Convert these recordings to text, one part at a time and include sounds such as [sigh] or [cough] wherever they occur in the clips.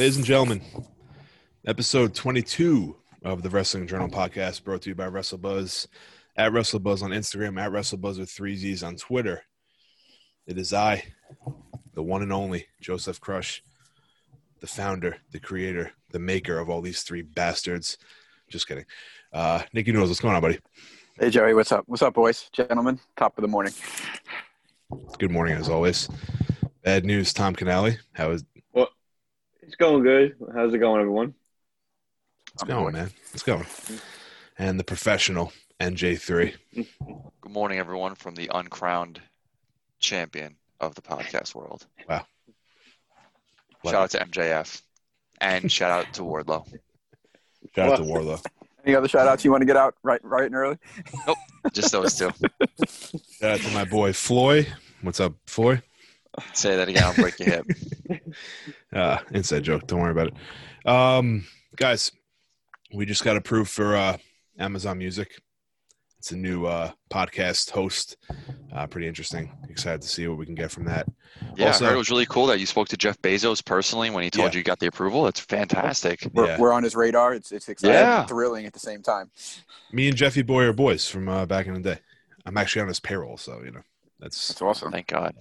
Ladies and gentlemen, episode 22 of the Wrestling Journal podcast brought to you by WrestleBuzz at WrestleBuzz on Instagram, at WrestleBuzz with three Z's on Twitter. It is I, the one and only Joseph Crush, the founder, the creator, the maker of all these three bastards. Just kidding. Uh, Nikki knows what's going on, buddy. Hey Joey, what's up? What's up, boys, gentlemen? Top of the morning. Good morning, as always. Bad news, Tom Canale. How is it's going good. How's it going, everyone? it's going, man? It's going. And the professional NJ3. Good morning, everyone, from the uncrowned champion of the podcast world. Wow. Shout out to MJF and shout out to Wardlow. Shout out to Warlow. Any other shout outs you want to get out right right and early? Nope, just those two. Shout out to my boy Floyd. What's up, Floyd? Say that again, I'll break your hip. [laughs] Uh, inside joke. Don't worry about it. Um, guys, we just got approved for uh, Amazon Music. It's a new uh, podcast host. Uh, pretty interesting. Excited to see what we can get from that. Yeah, Also- I heard it was really cool that you spoke to Jeff Bezos personally when he told Yeah. you you got the approval. It's fantastic. We're, Yeah. we're on his radar. It's it's exciting, Yeah. and thrilling at the same time. Me and Jeffy Boy are boys from uh, back in the day. I'm actually on his payroll, so you know that's. That's awesome. Thank God.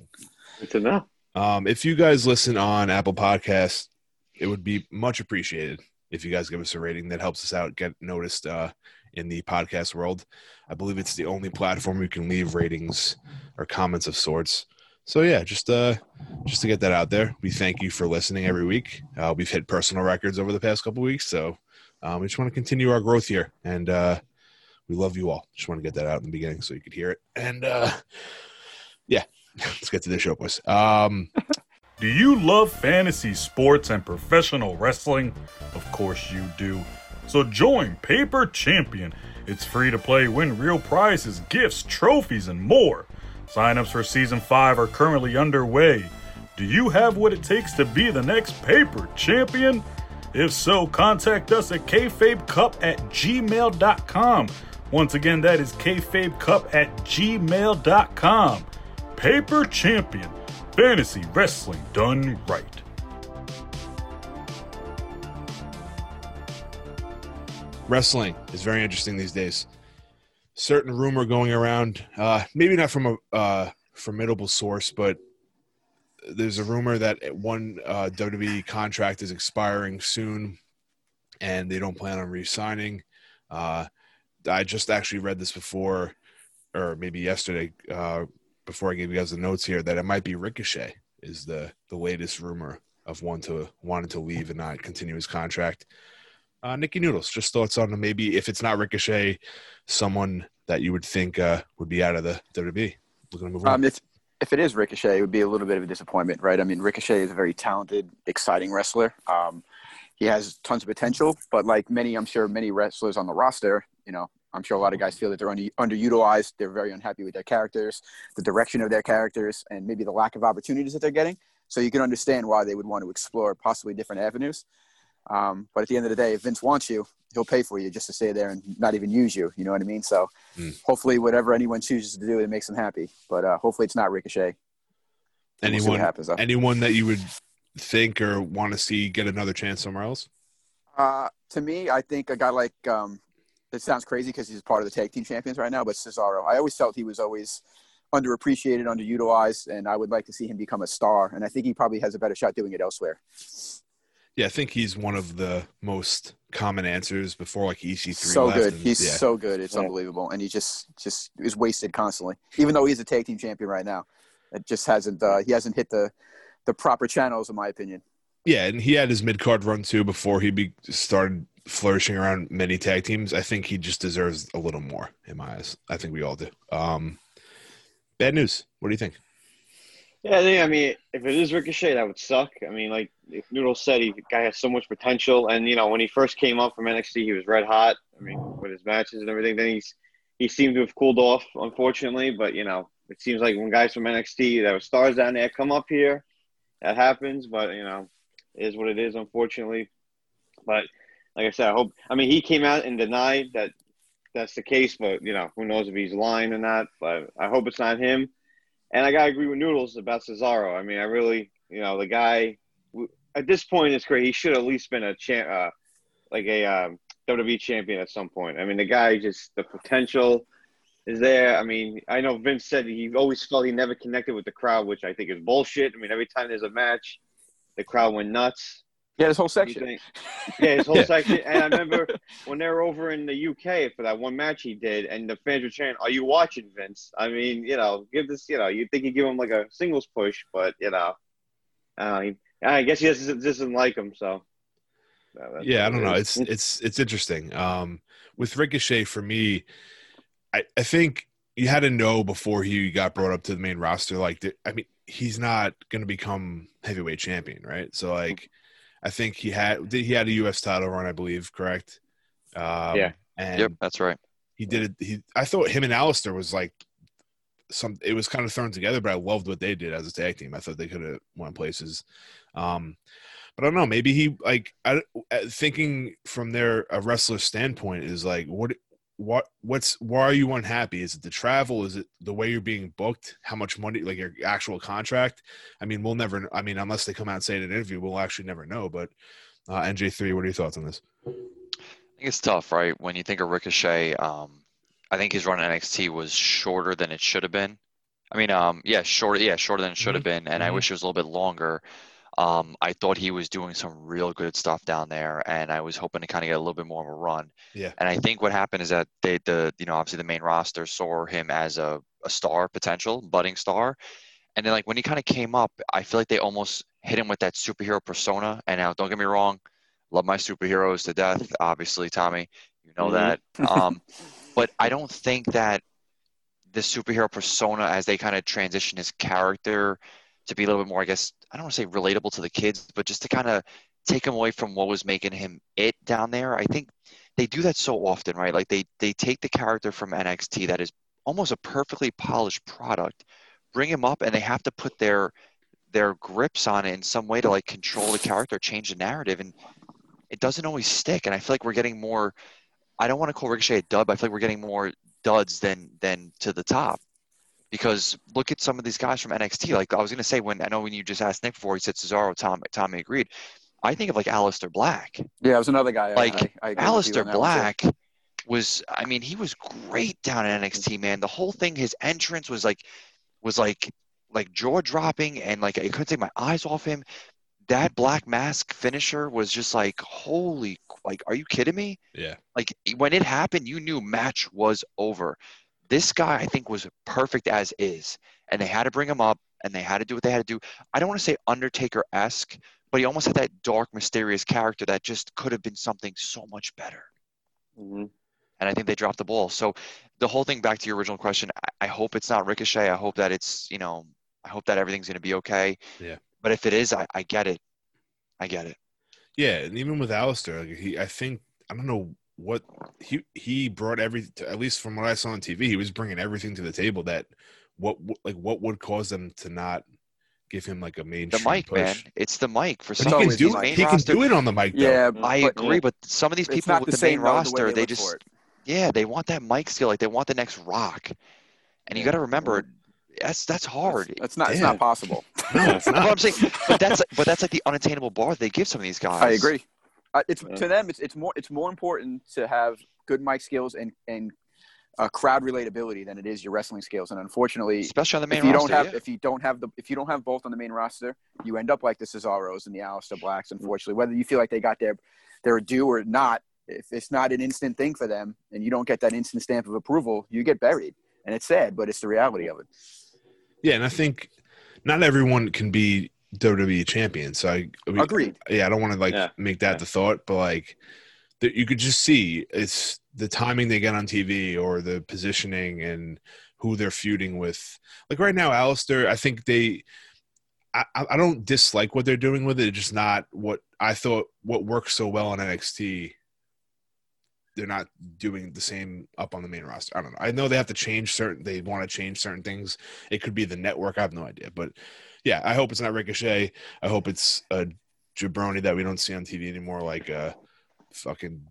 Good to know. Um, if you guys listen on Apple Podcasts, it would be much appreciated if you guys give us a rating. That helps us out, get noticed uh, in the podcast world. I believe it's the only platform you can leave ratings or comments of sorts. So yeah, just uh, just to get that out there, we thank you for listening every week. Uh, we've hit personal records over the past couple weeks, so um, we just want to continue our growth here, and uh, we love you all. Just want to get that out in the beginning so you could hear it, and uh, yeah, let's get to the show, boys. Um, Do you love fantasy sports and professional wrestling? Of course you do. So join Paper Champion. It's free to play, win real prizes, gifts, trophies, and more. Signups for season 5 are currently underway. Do you have what it takes to be the next Paper Champion? If so, contact us at kfabecup at gmail.com. Once again, that is kfabecup at gmail.com. Paper Champion. Fantasy wrestling done right. wrestling is very interesting these days. Certain rumor going around, uh, maybe not from a uh, formidable source, but there's a rumor that one uh, WWE contract is expiring soon, and they don't plan on re-signing. Uh, I just actually read this before, or maybe yesterday, uh, before I gave you guys the notes here, that it might be Ricochet is the the latest rumor of one to wanting to leave and not continue his contract. Uh, Nikki Noodles, just thoughts on maybe if it's not Ricochet, someone that you would think uh, would be out of the WWE. To move on. Um, if if it is Ricochet, it would be a little bit of a disappointment, right? I mean, Ricochet is a very talented, exciting wrestler. Um, he has tons of potential, but like many, I'm sure many wrestlers on the roster, you know, I'm sure a lot of guys feel that they're under, underutilized. They're very unhappy with their characters, the direction of their characters, and maybe the lack of opportunities that they're getting. So you can understand why they would want to explore possibly different avenues. Um, but at the end of the day, if Vince wants you, he'll pay for you just to stay there and not even use you. You know what I mean? So Mm. hopefully, whatever anyone chooses to do, it makes them happy. But uh, hopefully, it's not Ricochet. And we'll anyone, happens, though. anyone that you would think or want to see get another chance somewhere else? Uh, to me, I think a guy like um, it sounds crazy because he's part of the tag team champions right now, but Cesaro, I always felt he was always underappreciated, underutilized, and I would like to see him become a star. And I think he probably has a better shot doing it elsewhere. Yeah, I think he's one of the most common answers before like EC3 so left. good. and- He's yeah. so good. It's Yeah. unbelievable, and he just just is wasted constantly. Even though he's a tag team champion right now, it just hasn't uh, he hasn't hit the the proper channels, in my opinion. Yeah, and he had his mid card run too before he be, started flourishing around many tag teams. I think he just deserves a little more in my eyes. I think we all do. Um, bad news. What do you think? Yeah, I think. I mean, if it is Ricochet, that would suck. I mean, like if Noodle said, he guy has so much potential, and you know, when he first came up from NXT, he was red hot. I mean, with his matches and everything. Then he's he seemed to have cooled off, unfortunately. But you know, it seems like when guys from NXT that were stars down there come up here, that happens. But you know, is what it is, unfortunately. But like I said, I hope. I mean, he came out and denied that that's the case, but you know, who knows if he's lying or not. But I hope it's not him. And I gotta agree with Noodles about Cesaro. I mean, I really, you know, the guy at this point is great. He should at least been a champ, uh, like a um, WWE champion at some point. I mean, the guy just the potential is there. I mean, I know Vince said he always felt he never connected with the crowd, which I think is bullshit. I mean, every time there's a match, the crowd went nuts. Yeah, this whole section. think- yeah, his whole Yeah. section. And I [laughs] remember when they were over in the UK for that one match he did, and the fans were chanting, "Are you watching, Vince?" I mean, you know, give this, you know, you think you give him like a singles push, but you know, uh, he, I guess he doesn't, doesn't like him. So, uh, yeah, I don't know. It's it's it's interesting. Um, with Ricochet, for me, I I think you had to know before he got brought up to the main roster. Like, I mean, he's not going to become heavyweight champion, right? So, like, I think he had he had a U.S. title run, I believe, correct? Um, Yeah. and Yep, that's right. he did it. He I thought him and Aleister was like some. It was kind of thrown together, but I loved what they did as a tag team. I thought they could have won places. Um, but I don't know. Maybe he like I, uh, thinking from their a wrestler standpoint is like what what what's why are you unhappy? Is it the travel? Is it the way you're being booked? How much money? Like your actual contract? I mean, we'll never. I mean, unless they come out and say it in an interview, we'll actually never know. But uh, NJ three, what are your thoughts on this? I think it's tough, right? When you think of Ricochet, um, I think his run in NXT was shorter than it should have been. I mean, um, yeah, shorter, yeah, shorter than it should have been, and I Mhm. wish it was a little bit longer. Um, I thought he was doing some real good stuff down there, and I was hoping to kind of get a little bit more of a run. Yeah. And I think what happened is that they, the, you know, obviously the main roster saw him as a, a star potential, budding star, and then like when he kind of came up, I feel like they almost hit him with that superhero persona. And now, don't get me wrong, love my superheroes to death. Obviously, Tommy, you know Mhm. that. Um, [laughs] but I don't think that the superhero persona, as they kind of transition his character to be a little bit more, I guess, I don't want to say relatable to the kids, but just to kind of take him away from what was making him it down there. I think they do that so often, right? Like they they take the character from NXT that is almost a perfectly polished product, bring him up, and they have to put their their grips on it in some way to like control the character, change the narrative, and it doesn't always stick. And I feel like we're getting more. I don't want to call Ricochet a dub. I feel like we're getting more duds than than to the top. Because look at some of these guys from NXT. Like I was gonna say when I know when you just asked Nick before, he said Cesaro, Tom, Tommy agreed. I think of like Aleister Black. Yeah, it was another guy. Like, I, I agree Aleister on one. Black was I mean, he was great down in NXT, man. The whole thing, his entrance was like was like like jaw dropping and like I couldn't take my eyes off him. That black mask finisher was just like, holy like, are you kidding me? Yeah. Like when it happened, you knew match was over. This guy, I think, was perfect as is, and they had to bring him up, and they had to do what they had to do. I don't want to say Undertaker esque, but he almost had that dark, mysterious character that just could have been something so much better. Mhm. And I think they dropped the ball. So the whole thing, back to your original question, I, I hope it's not Ricochet. I hope that it's, you know, I hope that everything's going to be okay. Yeah. But if it is, I, I get it. I get it. Yeah, and even with Aleister, like he, I think I don't know what he he brought every at least from what I saw on TV, he was bringing everything to the table that what like what would cause them to not give him like a main The mic, push. man. It's the mic for But some he can of do these he can roster. do it on the mic. Though. Yeah, I but agree, but some of these people not with the, the, main same though, the roster, they, they just yeah, they want that mic skill, like they want the next rock. And you got to remember, that's that's hard. That's, that's not. It's not possible. [laughs] No, it's [laughs] That's what I'm saying. But that's but that's like the unattainable bar they give some of these guys. I agree. Uh, it's Yeah. to them. It's it's more it's more important to have good mic skills and and uh, crowd relatability than it is your wrestling skills. And unfortunately, especially on the main if you roster. don't have yeah. if you don't have the if you don't have both on the main roster, you end up like the Cesaros and the Aleister Blacks. Unfortunately, whether you feel like they got their their due or not, if it's not an instant thing for them, and you don't get that instant stamp of approval, you get buried. And it's sad, but it's the reality of it. Yeah, and I think not everyone can be WWE champion. So I we- Agreed. Yeah, I don't want to like Yeah. make that Yeah. the thought, but like that you could just see it's the timing they get on TV or the positioning and who they're feuding with. Like right now, Aleister, I think they. I, I I don't dislike what they're doing with it. It's just not what I thought. What works so well on NXT, they're not doing the same up on the main roster. I don't know. I know they have to change certain. They want to change certain things. It could be the network. I have no idea. But yeah, I hope it's not Ricochet. I hope it's a jabroni that we don't see on TV anymore, like uh, fucking.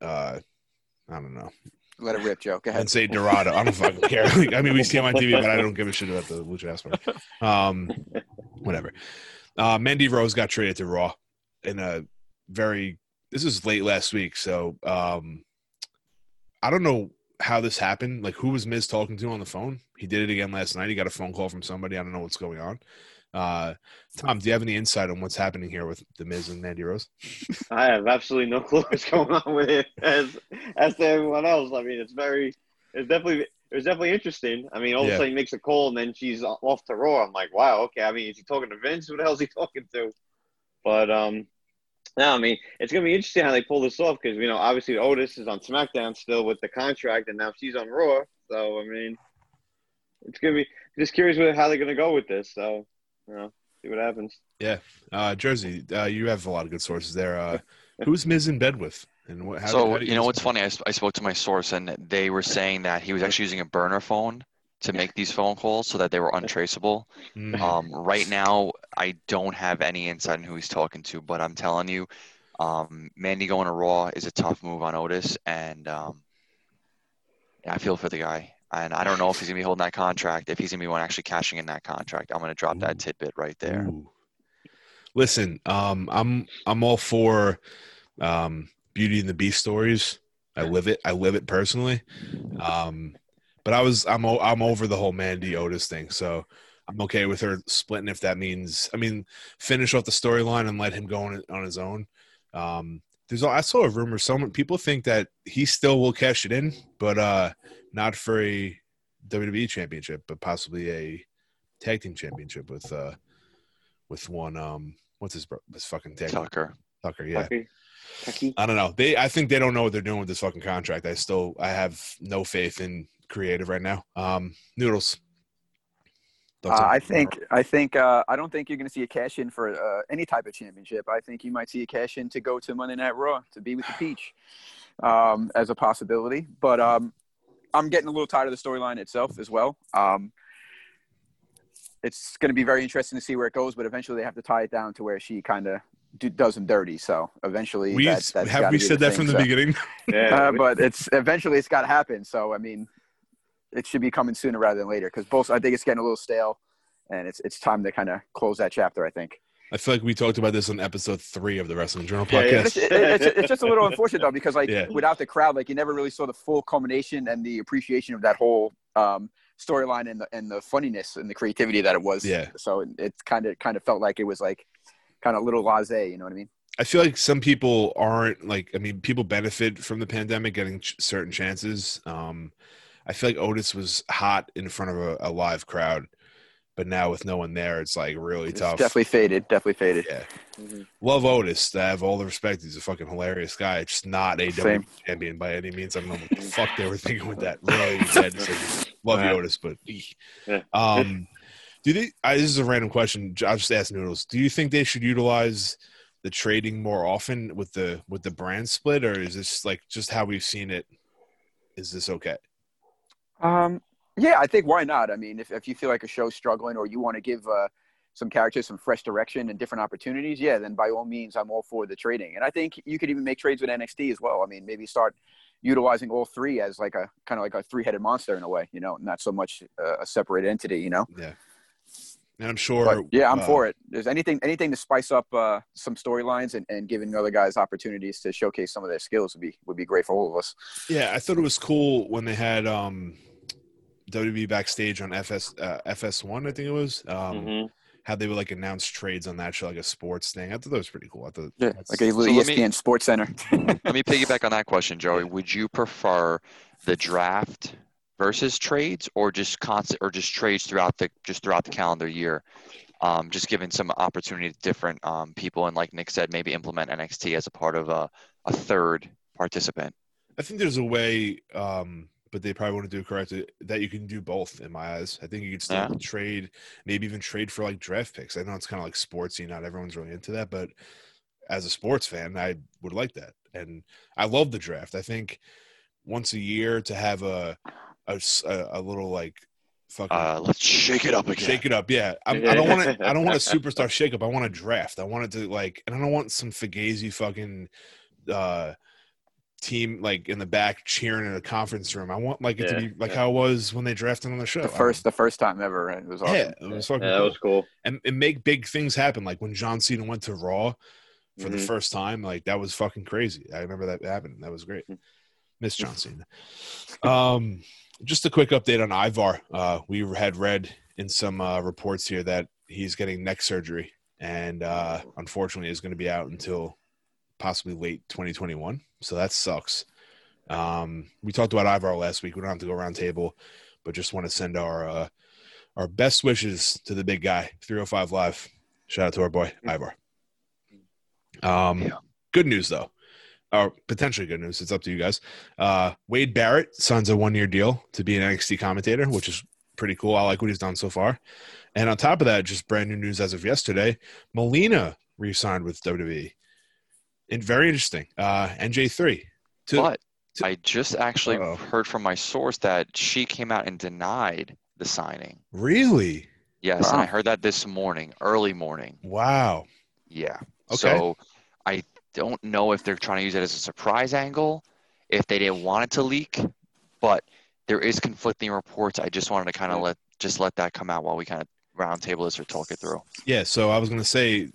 Uh, I don't know. Let it rip, Joe. Go ahead. And say Dorado. I don't fucking care. [laughs] I mean, we see him on TV, but I don't give a shit about the Lucha aspect. Um, whatever. Uh, Mandy Rose got traded to Raw in a very. This is late last week, so um, I don't know how this happened. Like, who was Miz talking to on the phone? He did it again last night. He got a phone call from somebody. I don't know what's going on. Uh, Tom, do you have any insight on what's happening here with the Miz and Mandy Rose? [laughs] I have absolutely no clue what's going on with it as as to everyone else. I mean, it's very, it's definitely, it was definitely interesting. I mean, all of a sudden he makes a call and then she's off to Raw. I'm like, wow, okay. I mean, is he talking to Vince? Who the hell is he talking to? But um, no, I mean, it's gonna be interesting how they pull this off because you know, obviously Otis is on SmackDown still with the contract, and now she's on Raw. So I mean, it's gonna be just curious with how they're gonna go with this. So you know, see what happens. Yeah, uh, Jersey, uh, you have a lot of good sources there. Uh, who's Miz in bed with? And what? How, so how do you know what's funny? I, I spoke to my source, and they were saying that he was actually using a burner phone to make these phone calls, so that they were untraceable. Mm. Um, right now, I don't have any insight on who he's talking to, but I'm telling you, um, Mandy going to Raw is a tough move on Otis, and um, I feel for the guy. And I don't know if he's gonna be holding that contract. If he's gonna be one actually cashing in that contract, I'm gonna drop Ooh. that tidbit right there. Ooh. Listen, um, I'm I'm all for um, Beauty and the Beast stories. I live it. I live it personally. Um, but I was I'm I'm over the whole Mandy Otis thing, so I'm okay with her splitting if that means. I mean, finish off the storyline and let him go on, on his own. Um, there's I saw a rumor. Some people think that he still will cash it in, but uh, not for a WWE championship, but possibly a tag team championship with uh with one um what's his bro this fucking tag? Tucker. Tucker, yeah. Tucky. Tucky. I don't know. They I think they don't know what they're doing with this fucking contract. I still I have no faith in creative right now. Um noodles. Uh, I think I think uh, I don't think you're going to see a cash in for uh, any type of championship. I think you might see a cash in to go to Monday Night Raw to be with the Peach um, as a possibility. But um, I'm getting a little tired of the storyline itself as well. Um, it's going to be very interesting to see where it goes, but eventually they have to tie it down to where she kind of do, does them dirty. So eventually, we that, that's have we said that thing, from the so- beginning. Yeah, uh, but it's eventually it's got to happen. So I mean, it should be coming sooner rather than later because both I think it's getting a little stale, and it's it's time to kind of close that chapter. I think. I feel like we talked about this on episode three of the Wrestling Journal Yeah, yeah. Podcast. it's, it's, it's just a little unfortunate though because like Yeah. without the crowd, like you never really saw the full culmination and the appreciation of that whole um, storyline and the and the funniness and the creativity that it was. Yeah. So it, it kind of kind of felt like it was like kind of a little laissez. You know what I mean? I feel like some people aren't like. I mean, people benefit from the pandemic, getting ch- certain chances. Um, I feel like Otis was hot in front of a, a live crowd, but now with no one there, it's like really It's tough. definitely faded. Definitely faded. Yeah. Mhm. Love Otis. I have all the respect. He's a fucking hilarious guy. Just not a Same. Champion by any means. I don't know what the fuck they were thinking with that. Really. Love you, Yeah. Otis, but Yeah. um, do they? I, this is a random question. I'll just ask Noodles. Do you think they should utilize the trading more often with the with the brand split, or is this like just how we've seen it? Is this okay? Um, yeah, I think why not? I mean, if, if you feel like a show's struggling or you want to give uh, some characters some fresh direction and different opportunities, yeah, then by all means, I'm all for the trading. And I think you could even make trades with NXT as well. I mean, maybe start utilizing all three as like a kind of like a three-headed monster in a way, you know, not so much uh, a separate entity, you know. Yeah. And I'm sure. But yeah, I'm uh, for it. There's anything anything to spice up uh, some storylines and, and giving other guys opportunities to showcase some of their skills would be would be great for all of us. Yeah, I thought it was cool when they had um, WWE backstage on FS uh, FS1. I think it was. Um, Mhm. How they would like announce trades on that show, like a sports thing. I thought that was pretty cool. I thought Yeah, like a little So let me- ESPN Sports Center. [laughs] Let me piggyback on that [laughs] question, Joey. Would you prefer the draft versus trades, or just constant, or just trades throughout the just throughout the calendar year? um, just giving some opportunity to different um, people, and like Nick said, maybe implement NXT as a part of a, a third participant. I think there's a way, um, but they probably want to do it correctly that you can do both. In my eyes, I think you could still Yeah. trade, maybe even trade for like draft picks. I know it's kind of like sportsy, not everyone's really into that, but as a sports fan, I would like that, and I love the draft. I think once a year to have a a little like fucking Uh, let's shake it up again. shake it up. Yeah, I'm, I don't want to. I don't want a superstar [laughs] shake up. I want a draft. I want it to like, and I don't want some fugazi fucking uh, team like in the back cheering in a conference room. I want like it to be like yeah. how it was when they drafted on the show. The first, the first time ever, right? It was awesome. yeah, it was fucking Yeah, that cool. was cool. and, and make big things happen. Like when John Cena went to Raw for the Mhm. first time, like that was fucking crazy. I remember that happened. That was great. [laughs] Miss John Cena. Um, just a quick update on Ivar. Uh, we had read in some uh, reports here that he's getting neck surgery, and uh, unfortunately, is going to be out until possibly late 2021. So that sucks. Um, we talked about Ivar last week. We don't have to go around table, but just want to send our uh, our best wishes to the big guy. 305 Live. Shout out to our boy Ivar. Um, Yeah. good news though, or potentially good news. It's up to you guys. Uh, Wade Barrett signs a one year deal to be an NXT commentator, which is pretty cool. I like what he's done so far. And on top of that, just brand new news as of yesterday, Melina re-signed with WWE. And very interesting. Uh, NJ3. To, But to- I just actually Uh-oh. heard from my source that she came out and denied the signing. really? Yes, and I heard that this morning, early morning. Wow. Yeah. Okay. So I don't know if they're trying to use it as a surprise angle, if they didn't want it to leak, but there is conflicting reports. I just wanted to kind of let just let that come out while we kind of roundtable this or talk it through. Yeah, so I was going to say,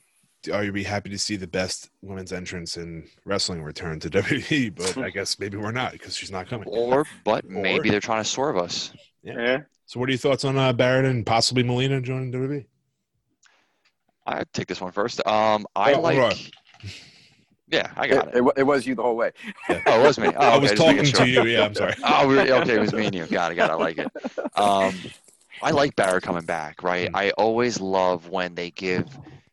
are you be happy to see the best women's entrance in wrestling return to [laughs] WWE? But I guess maybe we're not because she's not coming. Or, but Or- maybe they're trying to swerve us. Yeah. So, what are your thoughts on uh, Barrett and possibly Melina joining? WWE? I take this one first. Um, I Oh, hold on. like. Yeah, I got It, it. it, it was you the whole way. Oh, it was me. Oh, I okay, was talking making to you. Yeah, I'm sorry. [laughs] Oh, we okay. It was me and you. Got it. Got it. I like it. Um, I like Barrett coming back. Right. Mm. I always love when they give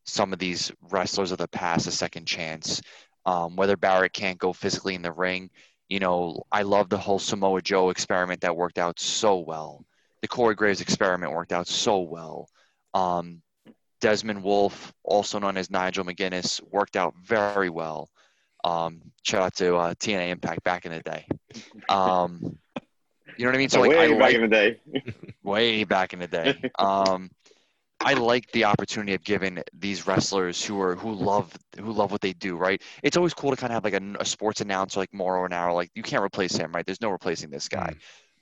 some of these wrestlers of the past a second chance. Um, whether Barrett can't go physically in the ring, you know, I love the whole Samoa Joe experiment that worked out so well. The Corey Graves experiment worked out so well. Um, Desmond Wolfe, also known as Nigel McGuinness, worked out very well. Um, shout out to uh, TNA Impact back in the day. Um, you know what I mean? So like, way I back like in the day. [laughs] way back in the day. Um, I like the opportunity of giving these wrestlers who are who love who love what they do. Right? It's always cool to kind of have like a, a sports announcer like Mauro Ranallo. Like you can't replace him, right? There's no replacing this guy.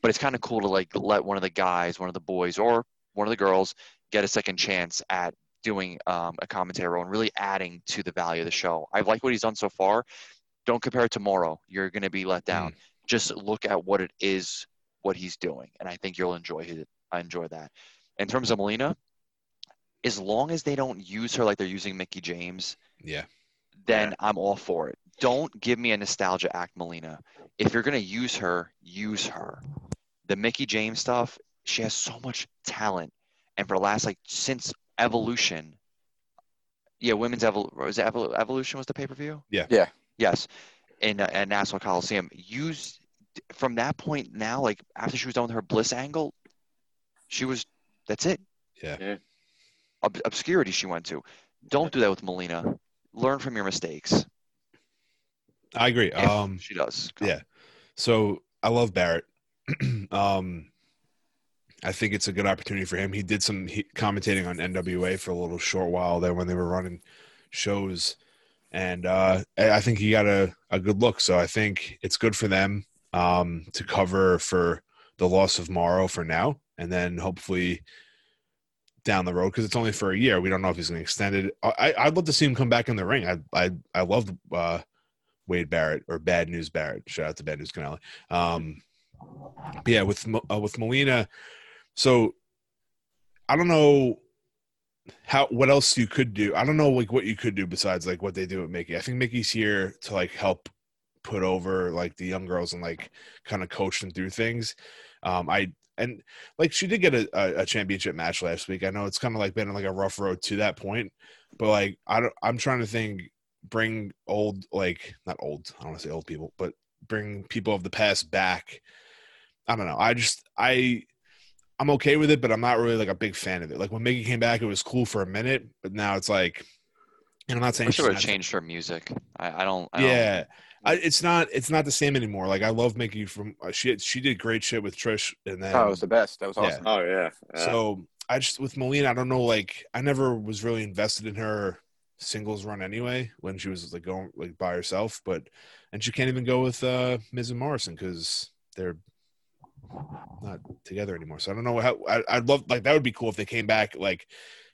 But it's kind of cool to like let one of the guys, one of the boys, or one of the girls get a second chance at doing um, a commentary role and really adding to the value of the show. I like what he's done so far. Don't compare it to Mauro. You're going to be let down. Just look at what it is, what he's doing, and I think you'll enjoy it. I enjoy that. In terms of Melina, as long as they don't use her like they're using Mickie James, Yeah. then I'm all for it. Don't give me a nostalgia act, Melina. If you're gonna use her, use her. The Mickie James stuff, she has so much talent, and for the last like since Evolution, yeah, women's evol was it Evol- Evolution was the pay per view. Yeah. Yeah. Yes, in uh, at Nassau Coliseum. Use from that point now, like after she was done with her Bliss angle, she was that's it. Yeah. Yeah. Ob- obscurity she went to. Don't do that with Melina. Learn from your mistakes. I agree. If Um, she does. yeah. So I love Barrett. [clears throat] um, I think it's a good opportunity for him. He did some he, commentating on NWA for a little short while there when they were running shows, and uh, I I think he got a, a good look. So I think it's good for them um, to cover for the loss of Mauro for now, and then hopefully down the road because it's only for a year. We don't know if he's going to extend it. I, I'd love to see him come back in the ring. I I I love uh, Wade Barrett or Bad News Barrett. Shout out to Bad News Canale. Um, yeah, with uh, with Melina, so I don't know how what else you could do. I don't know like what you could do besides like what they do with Mickie. I think Mickie's here to like help put over like the young girls and like kind of coach them through things. Um, I and like she did get a, a, a championship match last week. I know it's kind of like been like a rough road to that point, but like I don't, I'm trying to think, bring old like not old, I don't want to say old people, but bring people of the past back. I don't know. I just I I'm okay with it, but I'm not really like a big fan of it. Like when Mickie came back, it was cool for a minute, but now it's like, and I'm not saying she's would have changed her music. I, I don't. I don't yeah, I, it's not it's not the same anymore. Like I love Mickie from uh, she she did great shit with Trish, and then Oh, it was the best. That was Yeah. awesome. Oh yeah. yeah. so I just with Melina, I don't know. Like I never was really invested in her singles run anyway when she was like going like by herself, but and she can't even go with uh Miz and Morrison because they're not together anymore. So I don't know how I, I'd love like that would be cool if they came back like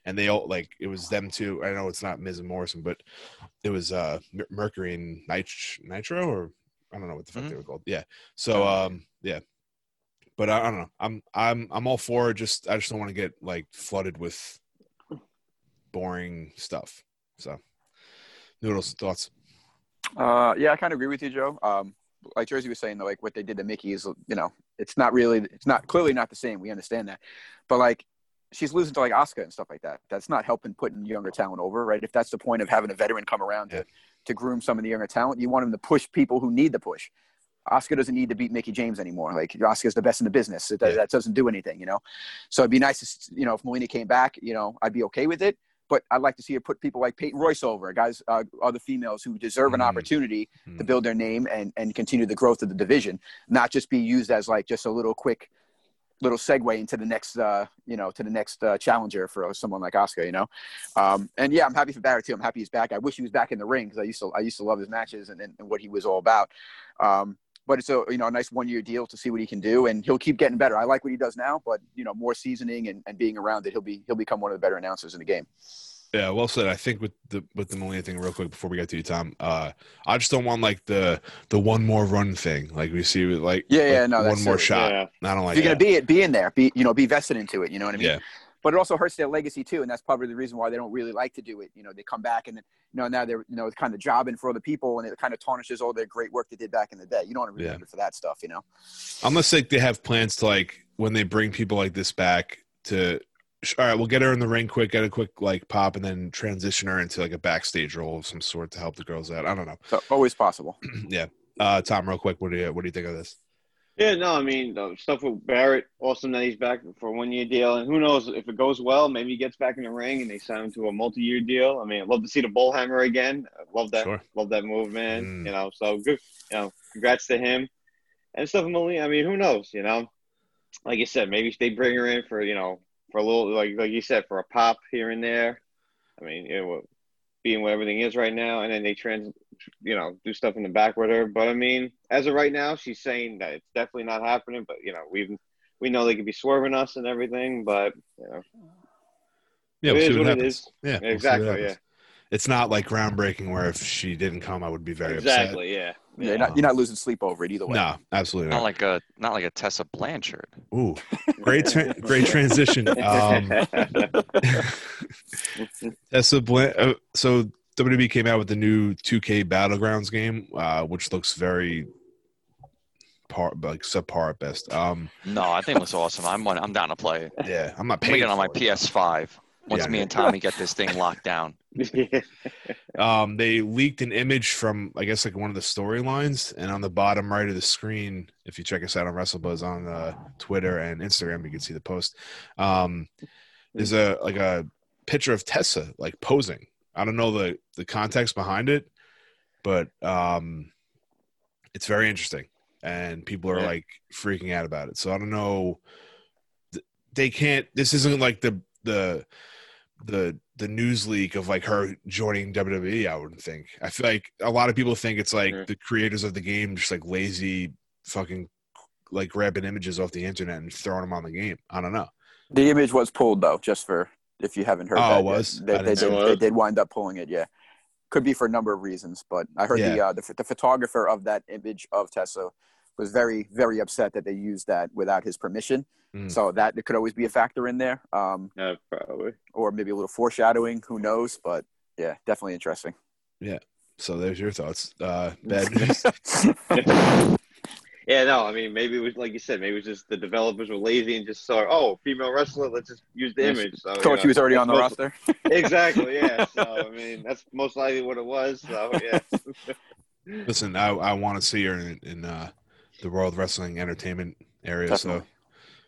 and they all like it was them too. I know it's not Miz and Morrison, but it was uh Mer- Mercury and Nit- Nitro or I don't know what the fuck Mhm. they were called. Yeah. So um yeah. But I, I don't know. I'm I'm I'm all for. Just I just don't want to get like flooded with boring stuff. So noodles thoughts. Uh, yeah, I kind of agree with you, Joe. Um, like Jersey was saying, though, like what they did to Mickie is, you know, it's not really, it's not clearly not the same. We understand that, but like she's losing to like Asuka and stuff like that. That's not helping putting younger talent over, right? If that's the point of having a veteran come around Yeah. to to groom some of the younger talent, you want him to push people who need the push. Asuka doesn't need to beat Mickie James anymore. Like Asuka's the best in the business. It, Yeah. That doesn't do anything, you know. So it'd be nice, to, you know, if Melina came back, you know, I'd be okay with it. But I'd like to see her put people like Peyton Royce over, guys, uh, other females who deserve an Mm. opportunity to Mm. build their name and and continue the growth of the division, not just be used as like just a little quick little segue into the next uh you know to the next uh, challenger for someone like Asuka you know? Um and yeah I'm happy for Barrett too. I'm happy he's back. I wish he was back in the ring because I used to I used to love his matches and, and, what he was all about. Um but it's a you know a nice one year deal to see what he can do and he'll keep getting better. I like what he does now but you know more seasoning and, and being around it he'll be he'll become one of the better announcers in the game Yeah, well said. I think with the with the Melina thing, real quick before we get to you, Tom. Uh, I just don't want like the the one more run thing, like we see with like Yeah, yeah, like, no, one more silly. shot. Yeah. I don't if like you're that. gonna be it be in there be you know be vested into it you know what I mean Yeah. but it also hurts their legacy too, and that's probably the reason why they don't really like to do it. You know, they come back and then you know now they're you know kind of jobbing for other people, and it kind of tarnishes all their great work they did back in the day. You don't want to be Yeah. for that stuff, you know. Unless like they have plans to like when they bring people like this back to all right, we'll get her in the ring quick, get a quick like pop, and then transition her into like a backstage role of some sort to help the girls out. I don't know. So always possible. [clears throat] yeah. Uh Tom, real quick, what do you what do you think of this? Yeah, no, I mean the stuff with Barrett. Awesome that he's back for one year deal, and who knows if it goes well, maybe he gets back in the ring and they sign him to a multi year deal. I mean, I'd love to see the bull hammer again. I love that. Sure. Love that move, man. Mm. You know, so good. You know, congrats to him. And stuff with Melina. I mean, who knows? You know, like you said, maybe they bring her in for you know for a little like like you said for a pop here and there. I mean, you know, being what everything is right now, and then they trans, you know, do stuff in the back with her. But I mean, as of right now, she's saying that it's definitely not happening. But you know, we've we know they could be swerving us and everything. But you know, Yeah, we'll is see what what it is. Yeah, we'll Exactly, yeah. It's not like groundbreaking where if she didn't come, I would be very upset. exactly, yeah. Yeah, you're, not, you're not losing sleep over it either way. upset. No, absolutely Not not. like a not like a Tessa Blanchard. Ooh, great, tra- [laughs] great transition. Um, [laughs] Tessa Blan- uh, so WWE came out with the new 2K Battlegrounds game, uh, which looks very par like subpar at best. Um, No, I think it looks awesome. I'm one, I'm down to play it. yeah, I'm not I'm gonna paying get on my it. PS5 once Yeah. me and Tommy get this thing locked down. [laughs] Um, they leaked an image from I guess like one of the storylines, and on the bottom right of the screen, if you check us out on WrestleBuzz on uh, Twitter and Instagram, you can see the post. Um, there's a like a picture of Tessa like posing. I don't know the the context behind it, but um, it's very interesting, and people are Yeah. like freaking out about it. So I don't know. They can't. This isn't like the the the the news leak of like her joining WWE. I wouldn't think. I feel like a lot of people think it's like Mhm. the creators of the game just like lazy fucking like grabbing images off the internet and throwing them on the game. I don't know. The image was pulled though, just for if you haven't heard. Oh, that it was? I They, didn't they did. it. They did wind up pulling it. Yeah, could be for a number of reasons, but I heard the uh, the, the photographer of that image of Tessa was very very upset that they used that without his permission. Mm. So that it could always be a factor in there, um, yeah, probably. or maybe a little foreshadowing. Who knows? But yeah, definitely interesting. Yeah. So there's your thoughts. Uh, [laughs] bad news. [laughs] Yeah, no, I mean maybe it was like you said, maybe it was just the developers were lazy and just saw, oh, female wrestler, let's just use the image. So, you Thought know, she was already on the most- roster. [laughs] Exactly, yeah. So I mean, that's most likely what it was. So yeah, Listen, I, I want to see her in, in uh, the World Wrestling Entertainment area. Definitely. So,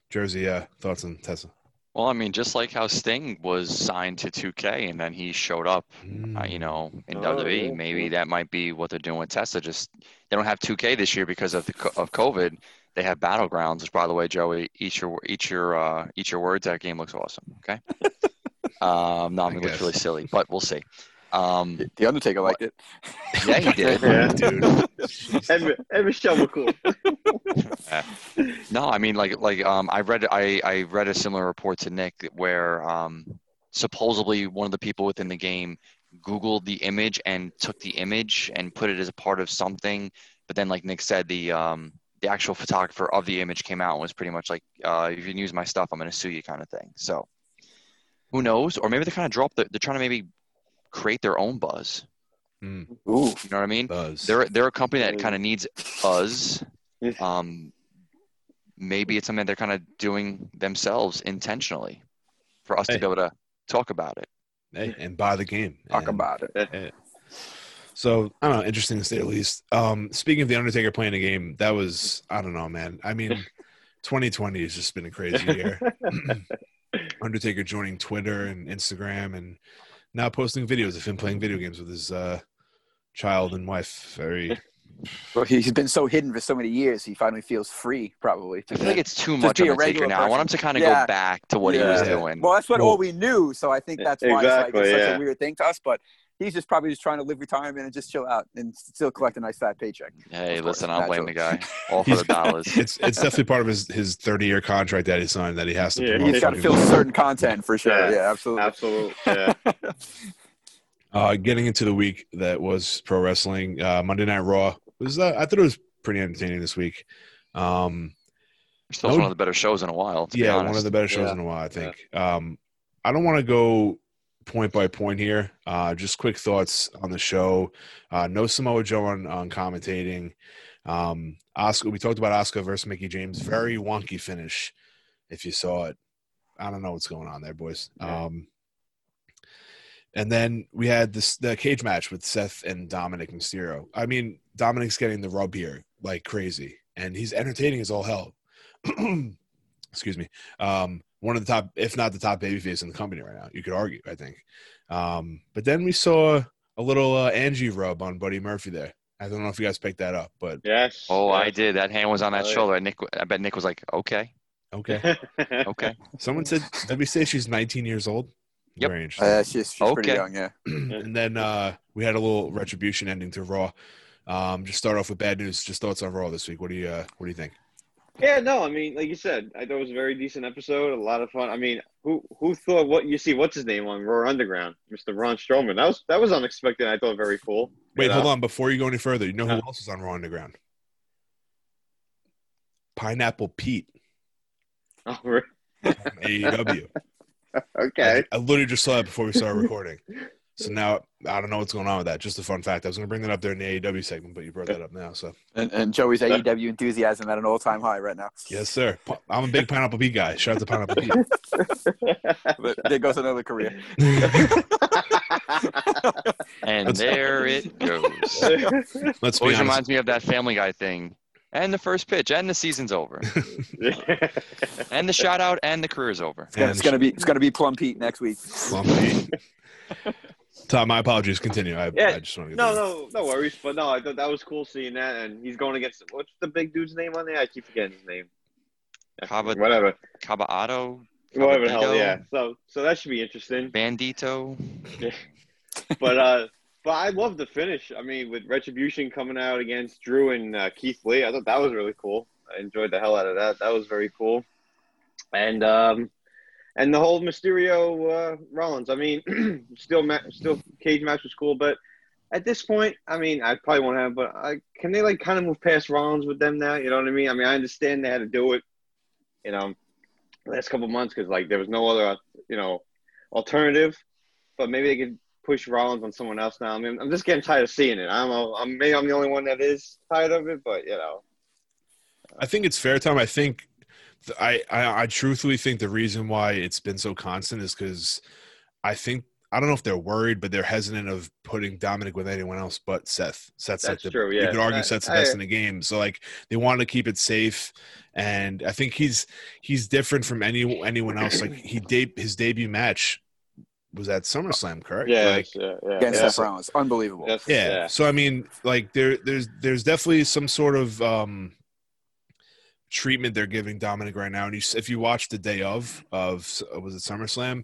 Jersey, uh, thoughts on Tessa? Well, I mean, just like how Sting was signed to 2K and then he showed up, uh, Mm. you know, in Oh, WWE, yeah, maybe that might be what they're doing with Tessa. Just they don't have 2K this year because of the of COVID. They have Battlegrounds, which, by the way, Joey, eat your eat your uh, eat your words. That game looks awesome. Okay. [laughs] um, no, I I mean, it looks really silly, but we'll see. Um, The Undertaker liked it. yeah, he did. [laughs] Yeah. dude. [laughs] and, and Michelle McCool. [laughs] No, I mean like like um I read I I read a similar report to Nick where um supposedly one of the people within the game googled the image and took the image and put it as a part of something but then like Nick said the um the actual photographer of the image came out and was pretty much like uh if you can use my stuff I'm going to sue you kind of thing. So who knows or maybe they kind of dropped the, they're trying to maybe create their own buzz. Mm, Ooh. You know what I mean? buzz. they're they're a company that kind of needs buzz. Um, maybe it's something they're kind of doing themselves intentionally for us Hey. to be able to talk about it. hey, and buy the game. Talk And- about it. So I don't know, interesting to say the least. Um, speaking of the Undertaker playing a game, that was I don't know, man. I mean, [laughs] 2020 has just been a crazy year. [laughs] [clears throat] Undertaker joining Twitter and Instagram, and now posting videos of him playing video games with his uh, child and wife. Very [laughs] Well, he's been so hidden for so many years. He finally feels free, probably. I feel like it's too Just much of a Undertaker regular now. I want him to kind of Yeah. go back to what he was Yeah. doing. Well, that's what Well- all we knew. So I think that's why Exactly, it's like it's such yeah. a weird thing to us. But he's just probably just trying to live retirement and just chill out and still collect a nice fat paycheck. hey, listen, I don't blame the guy. All [laughs] for the dollars. [laughs] it's it's definitely part of his his 30 year contract that he signed that he has to. Yeah, promote He's got to fucking- fill certain content for sure. Yeah. Yeah, absolutely. Absolutely. [laughs] Yeah. Uh, getting into the week that was pro wrestling, uh, Monday Night Raw was uh, I thought it was pretty entertaining this week. Um, Still one of the better shows in a while. To yeah, honest. one of the better shows Yeah. in a while, I think. Um, I don't want to go point by point here. Uh, just quick thoughts on the show. Uh, no Samoa Joe on, on commentating. Um, Asuka, we talked about Asuka versus Mickie James. Very wonky finish. If you saw it, I don't know what's going on there, boys. Yeah. Um, and then we had this the cage match with Seth and Dominic Mysterio. I mean, Dominic's getting the rub here like crazy, and he's entertaining as all hell. [clears throat] Excuse me. Um, one of the top, if not the top babyface in the company right now, you could argue. I think. Um, but then we saw a little uh, Angie rub on Buddy Murphy there. I don't know if you guys picked that up, but Yes. Oh, I did. That hand was on that Oh, shoulder. And Nick, I bet Nick was like, "Okay, okay. [laughs] okay." Someone said, did we say she's 19 years old? Yep. Very interesting. Uh, she's she's pretty young. Yeah. [clears throat] and then uh, we had a little retribution ending to Raw. Um, just start off with bad news. Just thoughts on Raw this week. What do you uh, What do you think? Yeah, no, I mean, like you said, I thought it was a very decent episode, a lot of fun. I mean, who who thought what you see? What's his name on Raw Underground, Mr. Braun Strowman? That was that was unexpected. I thought very cool. Wait, you hold know? on. Before you go any further, you know who Uh. else is on Raw Underground? Pineapple Pete [laughs] Oh, re- from AEW. [laughs] okay. I, I literally just saw that before we started recording. [laughs] So now I don't know what's going on with that. Just a fun fact. I was going to bring that up there in the AEW segment, but you brought that up now. So And, and Joey's AEW enthusiasm at an all time high right now. yes, sir. I'm a big Pineapple Pete guy. Shout out to Pineapple Pete. [laughs] But there goes another career. [laughs] And there it [laughs] goes. Let's be Always honest. reminds me of that Family Guy thing. And the first pitch, and the season's over, and the shout out, and the career's over. It's gonna, it's gonna be it's gonna be Plum Pete next week. Plum Pete. Tom, my apologies. Continue. I, Yeah. I just want to get no, no, no worries. But no, I thought that was cool seeing that, and he's going against what's the big dude's name on there? I keep forgetting his name. Kaba- Whatever, Caballado, whatever the hell. Yeah. So, so that should be interesting. Bandito. Yeah. but uh but I love the finish. I mean, with Retribution coming out against Drew and uh, Keith Lee, I thought that was really cool. I enjoyed the hell out of that. That was very cool. And um and the whole Mysterio uh, Rollins. I mean, [clears throat] still ma- still cage match was cool, but at this point, I mean, I probably won't have. But I, can they like kind of move past Rollins with them now? You know what I mean? I mean, I understand they had to do it. You know, last couple months because like there was no other you know alternative. But maybe they could push Rollins on someone else now. I mean, I'm just getting tired of seeing it. I don't know. I'm, maybe I'm the only one that is tired of it, but you know. I think it's fair, Tom. I think th- I, I I truthfully think the reason why it's been so constant is because I think I don't know if they're worried, but they're hesitant of putting Dominic with anyone else but Seth. Seth's like That's the true, you could argue I- Seth's the best I- in the game. So like they want to keep it safe, and I think he's he's different from any anyone else. Like he de- his debut match was at SummerSlam, correct? Yeah, Like, yeah, yeah. Against yeah. Seth Rollins, unbelievable. That's- yeah. So I mean, like there, there's, there's definitely some sort of um, treatment they're giving Dominic right now. And you, if you watch the day of of uh, was it SummerSlam,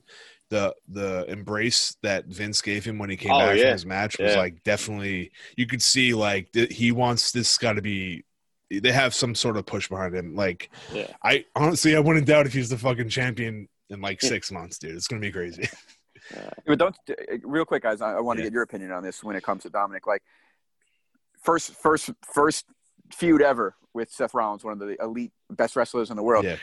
the the embrace that Vince gave him when he came Oh, back yeah. from his match was Yeah. like definitely you could see like th- he wants this got to be. They have some sort of push behind him. Like, Yeah. I honestly, I wouldn't doubt if he's the fucking champion in like six months, dude. It's gonna be crazy. [laughs] But don't uh, real quick, guys. I, I want to get your opinion on this when it comes to Dominic. Like first, first, first feud ever with Seth Rollins, one of the elite best wrestlers in the world. Yeah.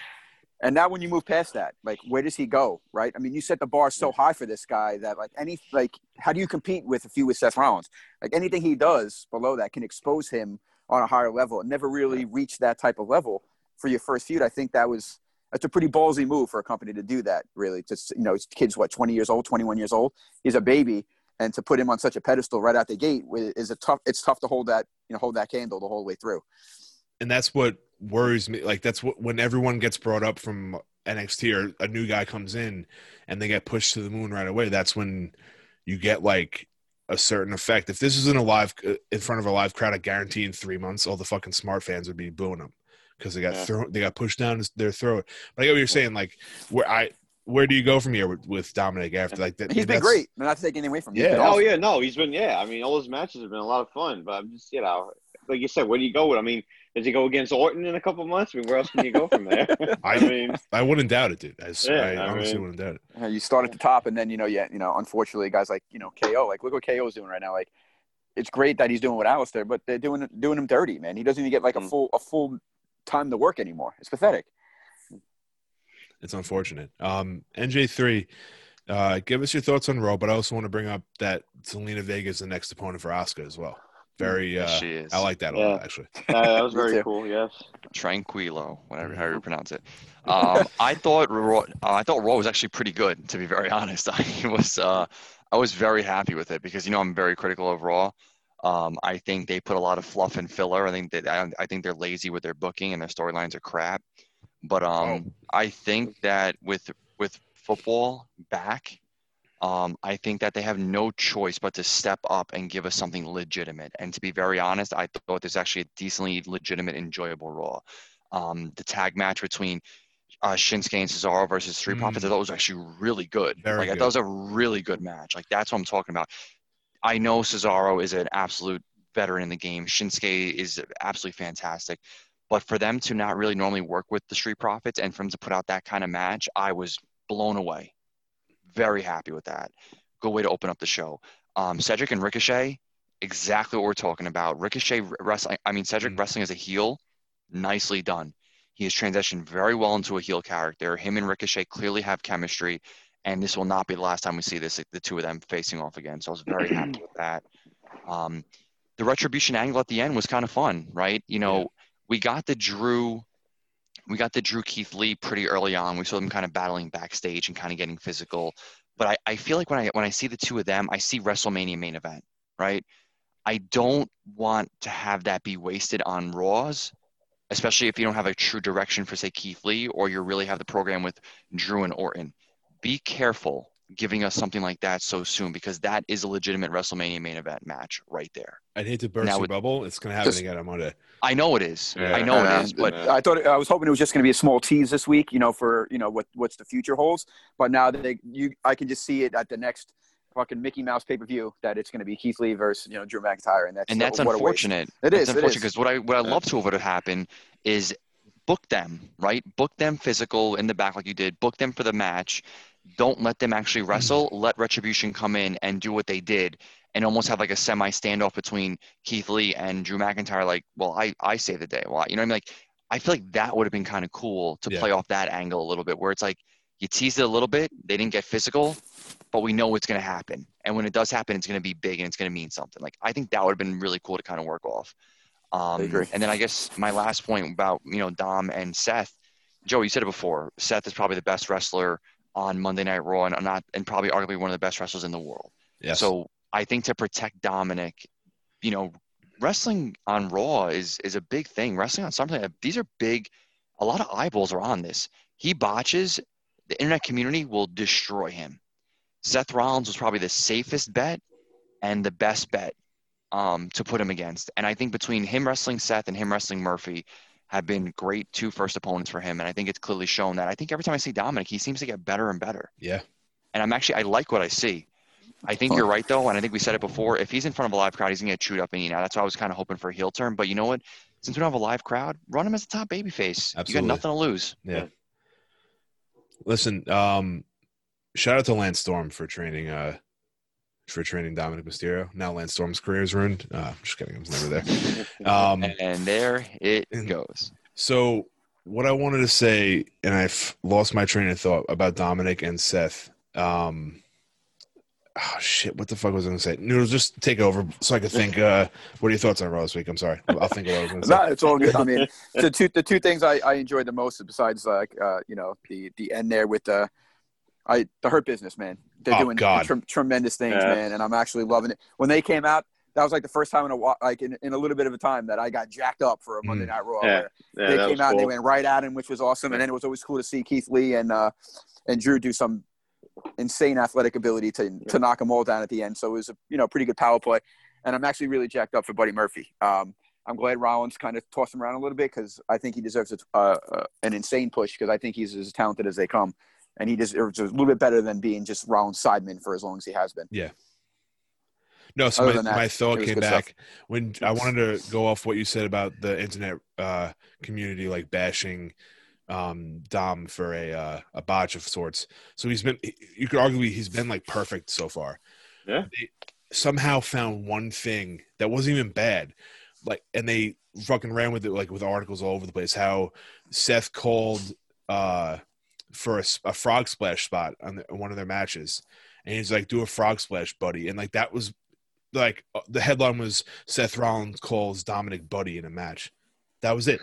And now, when you move past that, like, where does he go? Right? I mean, you set the bar so high for this guy that, like, any, like, how do you compete with a feud with Seth Rollins? Like, anything he does below that can expose him on a higher level. And never really reached that type of level for your first feud. I think that was that's a pretty ballsy move for a company to do that. Really, just you know, his kid's what twenty years old, twenty one years old. He's a baby, and to put him on such a pedestal right out the gate is a tough. It's tough to hold that you know hold that candle the whole way through. and that's what worries me. Like that's what when everyone gets brought up from NXT or a new guy comes in and they get pushed to the moon right away. That's when you get like a certain effect. If this was in a live uh, in front of a live crowd, I guarantee in three months all the fucking smart fans would be booing them because they got Yeah. thrown, they got pushed down their throat. But I get what you're saying. Like where I where do you go from here with, with Dominic after like that? He's been that's- great. Not to take anything away from him. He's Yeah. been Oh yeah, no, he's been yeah. I mean, all his matches have been a lot of fun, but I'm just you know, like you said, where do you go with? I mean, does he go against Orton in a couple months? I mean, where else can you go from there? [laughs] I, I- mean, I wouldn't doubt it, dude. I, s- Yeah, I I honestly mean- wouldn't doubt it. Uh, you start at the top, and then you know, yeah, you know, unfortunately, guys like you know KO, like look what KO is doing right now. Like, it's great that he's doing with Aleister, but they're doing doing him dirty, man. He doesn't even get like a Mm. full a full time to work anymore. It's pathetic. It's unfortunate. Um, NJ3, uh, give us your thoughts on Raw, but I also want to bring up that Zelina Vega is the next opponent for Asuka as well. Very, uh, Yes, she is. I like that a Yeah. lot, actually. [laughs] uh, that was [laughs] very cool. Yes. Tranquilo, whatever how you [laughs] pronounce it. Um, I thought Raw, uh, I thought Raw was actually pretty good, to be very honest. I was uh, I was very happy with it because you know I'm very critical of Raw. Um, I think they put a lot of fluff and filler. I think that I, I think they're lazy with their booking and their storylines are crap. But um, I think that with with football back, um, I think that they have no choice but to step up and give us something legitimate. And to be very honest, I thought this actually a decently legitimate, enjoyable Raw. Um, the tag match between uh, Shinsuke and Cesaro versus Street Mm. Profits, I thought was actually really good. Very like I good. thought it was a really good match. Like that's what I'm talking about. I know Cesaro is an absolute veteran in the game. Shinsuke is absolutely fantastic. But for them to not really normally work with the Street Profits and for them to put out that kind of match, I was blown away. Very happy with that. Good way to open up the show. Um, Cedric and Ricochet, exactly what we're talking about. Ricochet wrestling, I mean, Cedric Mhm. wrestling as a heel, nicely done. He has transitioned very well into a heel character. Him and Ricochet clearly have chemistry, and this will not be the last time we see this, the two of them facing off again. So I was very happy [clears throat] with that. Um, the retribution angle at the end was kind of fun, right? You know. We got the Drew, we got the Drew Keith Lee pretty early on. We saw them kind of battling backstage and kind of getting physical. But I, I feel like when I when I see the two of them, I see WrestleMania main event, right? I don't want to have that be wasted on Raws, especially if you don't have a true direction for say Keith Lee or you really have the program with Drew and Orton. Be careful giving us something like that so soon because that is a legitimate WrestleMania main event match right there. I'd hate to burst your bubble. It's going to happen Just- again on Monday. I know it is. Yeah. I know Uh, it is, but I thought I was hoping it was just going to be a small tease this week, you know, for you know what what's the future holds. But now they you I can just see it at the next fucking Mickey Mouse pay per view that it's going to be Keith Lee versus you know Drew McIntyre, and that's and that's what unfortunate. It It's is, it unfortunate because what I what I love to have it have happened is book them right, book them physical in the back like you did, book them for the match. Don't let them actually wrestle. Let Retribution come in and do what they did, and almost have like a semi standoff between Keith Lee and Drew McIntyre. Like, well, I I save the day. Well, you know what I mean? Like, I feel like that would have been kind of cool to Yeah. play off that angle a little bit, where it's like you teased it a little bit. They didn't get physical, but we know what's going to happen. And when it does happen, it's going to be big and it's going to mean something. Like I think that would have been really cool to kind of work off. Um, agree. And then I guess my last point about you know Dom and Seth, Joe, you said it before. Seth is probably the best wrestler on Monday Night Raw, and not and probably arguably one of the best wrestlers in the world. Yes. So I think to protect Dominic, you know, wrestling on Raw is is a big thing. Wrestling on something these are big. A lot of eyeballs are on this. He botches, the internet community will destroy him. Seth Rollins was probably the safest bet and the best bet um, to put him against. And I think between him wrestling Seth and him wrestling Murphy have been great two first opponents for him. And I think it's clearly shown that. I think every time I see Dominic, he seems to get better and better. yeah. And I'm actually I like what I see. I think you're right though, and I think we said it before. If he's in front of a live crowd, he's gonna get chewed up and eaten out. That's why I was kind of hoping for a heel turn. But you know what? Since we don't have a live crowd, run him as a top babyface. You got nothing to lose. Yeah. Listen, um, shout out to Lance Storm for training uh for training Dominic Mysterio. Now Lance Storm's career is ruined. Uh, I'm just kidding, I was never there. [laughs] Um And there it goes. so what I wanted to say, and I've lost my train of thought about Dominic and Seth. Um Oh shit! What the fuck was I gonna say? Noodles, just take over so I could think. Uh, what are your thoughts on Raw this week? I'm sorry. I'll think of what I was gonna [laughs] say. No, it's all good. I mean, the two the two things I, I enjoyed the most, besides like uh, you know the the end there with the I the Hurt Business man. They're Oh, doing God. tre- tremendous things, Yeah. man, and I'm actually loving it. When they came out, that was like the first time in a while, like in, in a little bit of a time that I got jacked up for a Monday Mm. Night Raw. Yeah. Yeah, they came was out and they went right at him, which was awesome. And then it was always cool to see Keith Lee and uh, and Drew do some insane athletic ability to to knock them all down at the end. So it was a you know pretty good power play. And I'm actually really jacked up for Buddy Murphy. Um, I'm glad Rollins kind of tossed him around a little bit because I think he deserves a, uh, uh, an insane push because I think he's as talented as they come. And he just deserves a little bit better than being just Rollins sideman for as long as he has been. Yeah. No, so Other my, that, my thought came back stuff. when I wanted to go off what you said about the internet uh, community, like bashing um, Dom for a uh, a botch of sorts. So he's been, you could argue he's been like perfect so far. Yeah. They somehow found one thing that wasn't even bad, like, and they fucking ran with it like with articles all over the place. How Seth called uh, for a frog splash spot on the, one of their matches, and he's like, "Do a frog splash, buddy," and like that was like uh, the headline was Seth Rollins calls Dominic Buddy in a match. That was it.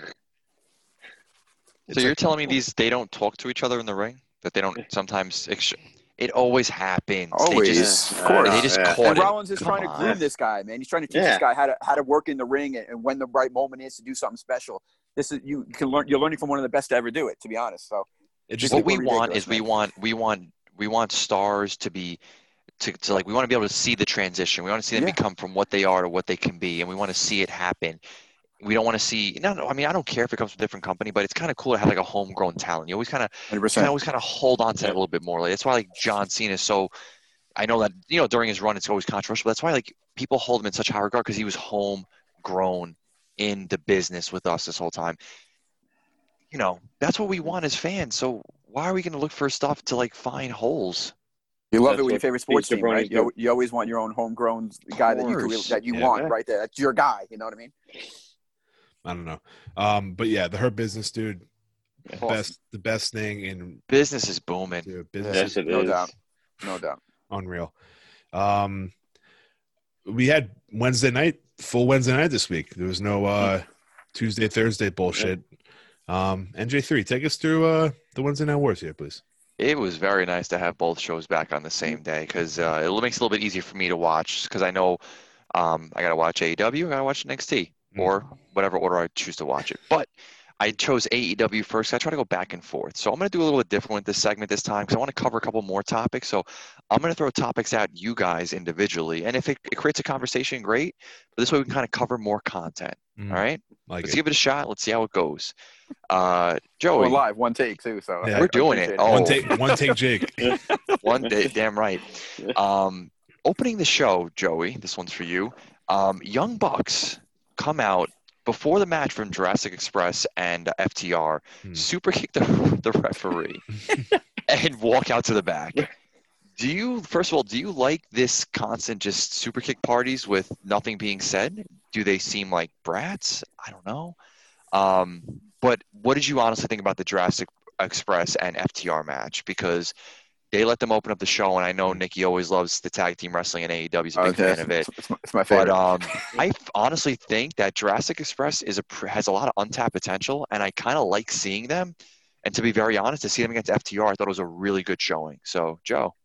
It's So you're like- telling me these they don't talk to each other in the ring? That they don't sometimes ex- it always happens. They Always, just, of course. They just Yeah. caught And it. Rollins is Come trying to groom this guy, man. He's trying to teach Yeah. this guy how to how to work in the ring and, and when the right moment is to do something special. This is you can learn. You're learning from one of the best to ever do it. To be honest, so It just what we want is we want we want we want stars to be to, to like we want to be able to see the transition. We want to see them Yeah. become from what they are to what they can be, and we want to see it happen. We don't want to see. No, no. I mean, I don't care if it comes from a different company, but it's kind of cool to have like a homegrown talent. You always kind of kind always kind of hold on to that a little bit more. Like that's why like John Cena is so. I know that you know during his run it's always controversial. But that's why like people hold him in such high regard because he was homegrown in the business with us this whole time. You know that's what we want as fans. So why are we going to look for stuff to like find holes? You love That's it with your what favorite sports team, right? Jabroni's You, you always want your own homegrown guy that you can, that you Yeah. want Yeah. right there. That's your guy. You know what I mean? I don't know. Um, but yeah, the Hurt Business dude, Awesome. best, the best thing in Business is booming. dude, business Yes, is it no is. doubt, no doubt. unreal. Um, we had Wednesday night, full Wednesday night this week. There was no uh, Tuesday, Thursday bullshit. Um, NJ3, take us through uh, the Wednesday night wars here, please. It was very nice to have both shows back on the same day because uh, it makes it a little bit easier for me to watch because I know um, I got to watch AEW, I got to watch NXT, or whatever order I choose to watch it. But I chose AEW first. I try to go back and forth. So I'm going to do a little bit different with this segment this time because I want to cover a couple more topics. So I'm going to throw topics at you guys individually. And if it, it creates a conversation, great. But this way we can kind of cover more content. Mm, All right. like Let's it. give it a shot. Let's see how it goes. Uh, Joey, We're live, one take too. So Yeah. We're doing it. appreciate Oh. One take, one take, Jake. [laughs] [laughs] one day, damn right. Um, opening the show, Joey, this one's for you. Um, Young Bucks come out before the match from Jurassic Express and uh, FTR, Hmm. super kick the, [laughs] the referee, and walk out to the back. Do you, first of all, do you like this constant just super kick parties with nothing being said? Do they seem like brats? I don't know. Um, but what did you honestly think about the Jurassic Express and FTR match? Because they let them open up the show, and I know Nikki always loves the tag team wrestling in AEW. He's a big okay. fan of it. It's, it's my, favorite. But um, I f- honestly think that Jurassic Express is a has a lot of untapped potential, and I kind of like seeing them. And to be very honest, to see them against FTR, I thought it was a really good showing. So, Joe,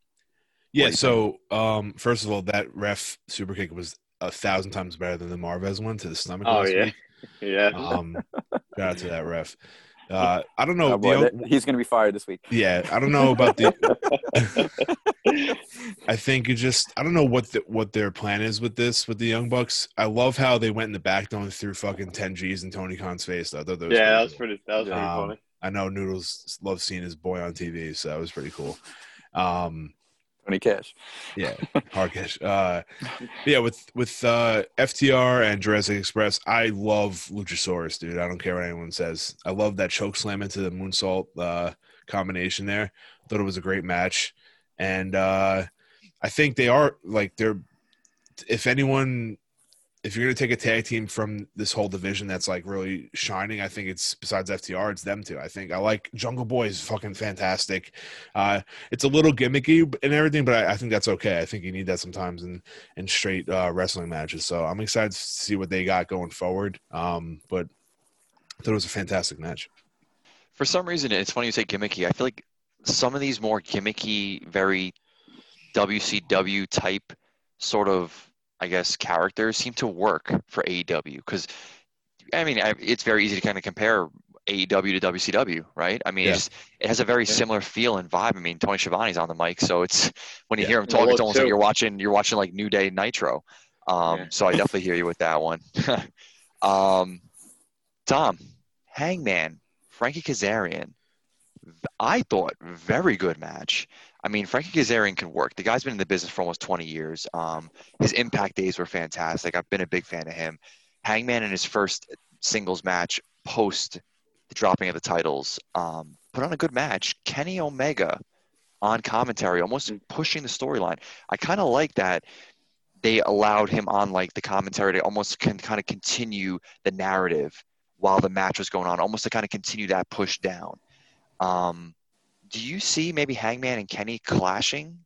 Yeah. So, um, first of all, that ref super kick was a thousand times better than the Marvez one to the stomach. Oh last yeah, week. [laughs] yeah. Um, shout out to that ref. Uh, I don't know. Oh, boy, young- that- he's going to be fired this week. yeah, I don't know about the. [laughs] I think it just I don't know what the, what their plan is with this with the Young Bucks. I love how they went in the back door and threw fucking ten G's in Tony Khan's face. I thought that was yeah, that was cool. pretty. That was pretty Um, funny. I know Noodles loves seeing his boy on TV, so that was pretty cool. Um, Tony Cash. yeah, [laughs] hard cash. Uh, yeah, with with uh, FTR and Jurassic Express, I love Luchasaurus, dude. I don't care what anyone says. I love that choke slam into the moonsault uh, combination there. Thought it was a great match, and uh, I think they are like they're. If anyone, if you're gonna take a tag team from this whole division that's like really shining, I think it's besides FTR, it's them two. I think I like Jungle Boy is fucking fantastic. Uh, it's a little gimmicky and everything, but I, I think that's okay. I think you need that sometimes in in straight uh, wrestling matches. So I'm excited to see what they got going forward. Um, but I thought it was a fantastic match. for some reason, it's funny you say gimmicky. I feel like some of these more gimmicky, very WCW type sort of, I guess, characters seem to work for AEW because, I mean, I- it's very easy to kind of compare AEW to WCW, right? I mean, Yeah. it's, it has a very Yeah. similar feel and vibe. I mean, Tony Schiavone's on the mic, so it's when you Yeah. hear him Yeah, talk, it's well, almost like you're watching you're watching like New Day Nitro. Um, Yeah. So I definitely hear you with that one. [laughs] um, Tom, Hangman, Frankie Kazarian. I thought very good match. I mean, Frankie Kazarian can work. The guy's been in the business for almost 20 years. Um, his impact days were fantastic. I've been a big fan of him. Hangman in his first singles match post the dropping of the titles um, put on a good match. Kenny Omega on commentary, almost pushing the storyline. I kind of like that they allowed him on like the commentary to almost can kind of continue the narrative while the match was going on, almost to kind of continue that push down. Um, do you see maybe Hangman and Kenny clashing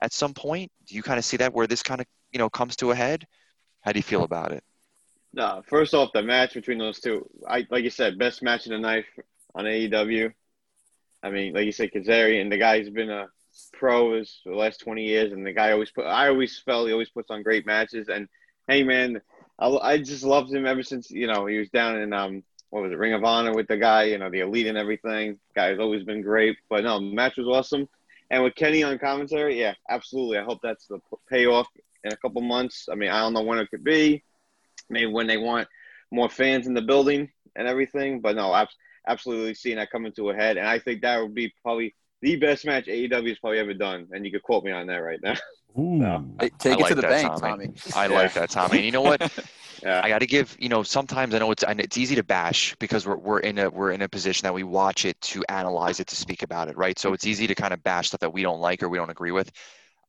at some point? Do you kind of see that where this kind of you know comes to a head? How do you feel about it? No, first off, the match between those two, I like you said, best match of the night on AEW. I mean, like you said, Kazarian, the guy's been a pro for the last twenty years, and the guy always put. I always felt he always puts on great matches. And hey, man, I, I just loved him ever since you know he was down in um what was it Ring of Honor with the guy, you know the elite and everything. Guy's always been great. But no, match was awesome. And with Kenny on commentary, yeah, absolutely. I hope that's the payoff in a couple months. I mean, I don't know when it could be maybe when they want more fans in the building and everything. But no, ab- absolutely seeing that coming to a head, and I think that would be probably the best match AEW has probably ever done. And you could quote me on that right now. Ooh. No. Hey, take I it like to the that, bank, Tommy. Tommy. I Yeah. like that, Tommy. And you know what? [laughs] Yeah, I got to give you know sometimes I know it's and it's easy to bash because we're we're in a we're in a position that we watch it to analyze it to speak about it, right? So it's easy to kind of bash stuff that we don't like or we don't agree with.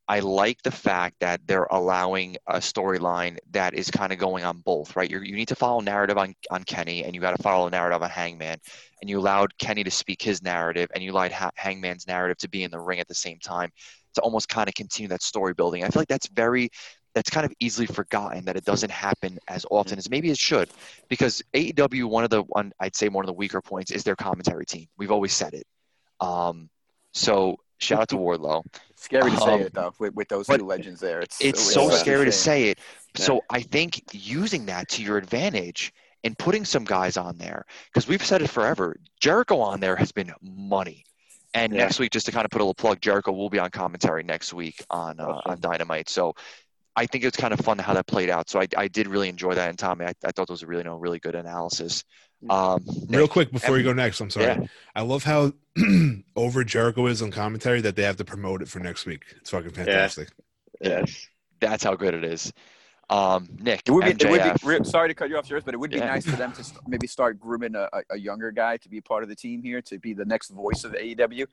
I like the fact that they're allowing a storyline that is kind of going on both, right? you you need to follow narrative on, on Kenny and you got to follow a narrative on Hangman. And you allowed Kenny to speak his narrative and you allowed ha- Hangman's narrative to be in the ring at the same time to almost kind of continue that story building. I feel like that's very, that's kind of easily forgotten that it doesn't happen as often as maybe it should because AEW, one of the, one, I'd say one of the weaker points is their commentary team. We've always said it. Um, so shout out to Wardlow. [laughs] Scary to say Um, it though, with, with those two legends there. It's It's so such scary to say it. Yeah. So I think using that to your advantage and putting some guys on there, because we've said it forever, Jericho on there has been money. And Yeah. next week, just to kind of put a little plug, Jericho will be on commentary next week on uh, on Dynamite. So I think it's kind of fun how that played out. So I, I did really enjoy that. And Tommy, I, I thought that was a really, no, really good analysis. Um, Real Nick, quick before you go next, I'm sorry. Yeah. I love how [clears throat] over Jericho is on commentary that they have to promote it for next week. It's fucking fantastic. yes. that's how good it is. Um, Nick, It would be, it would be sorry to cut you off, yours, but it would be Yeah. nice for them to st- maybe start grooming a, a, a younger guy to be part of the team here, to be the next voice of AEW.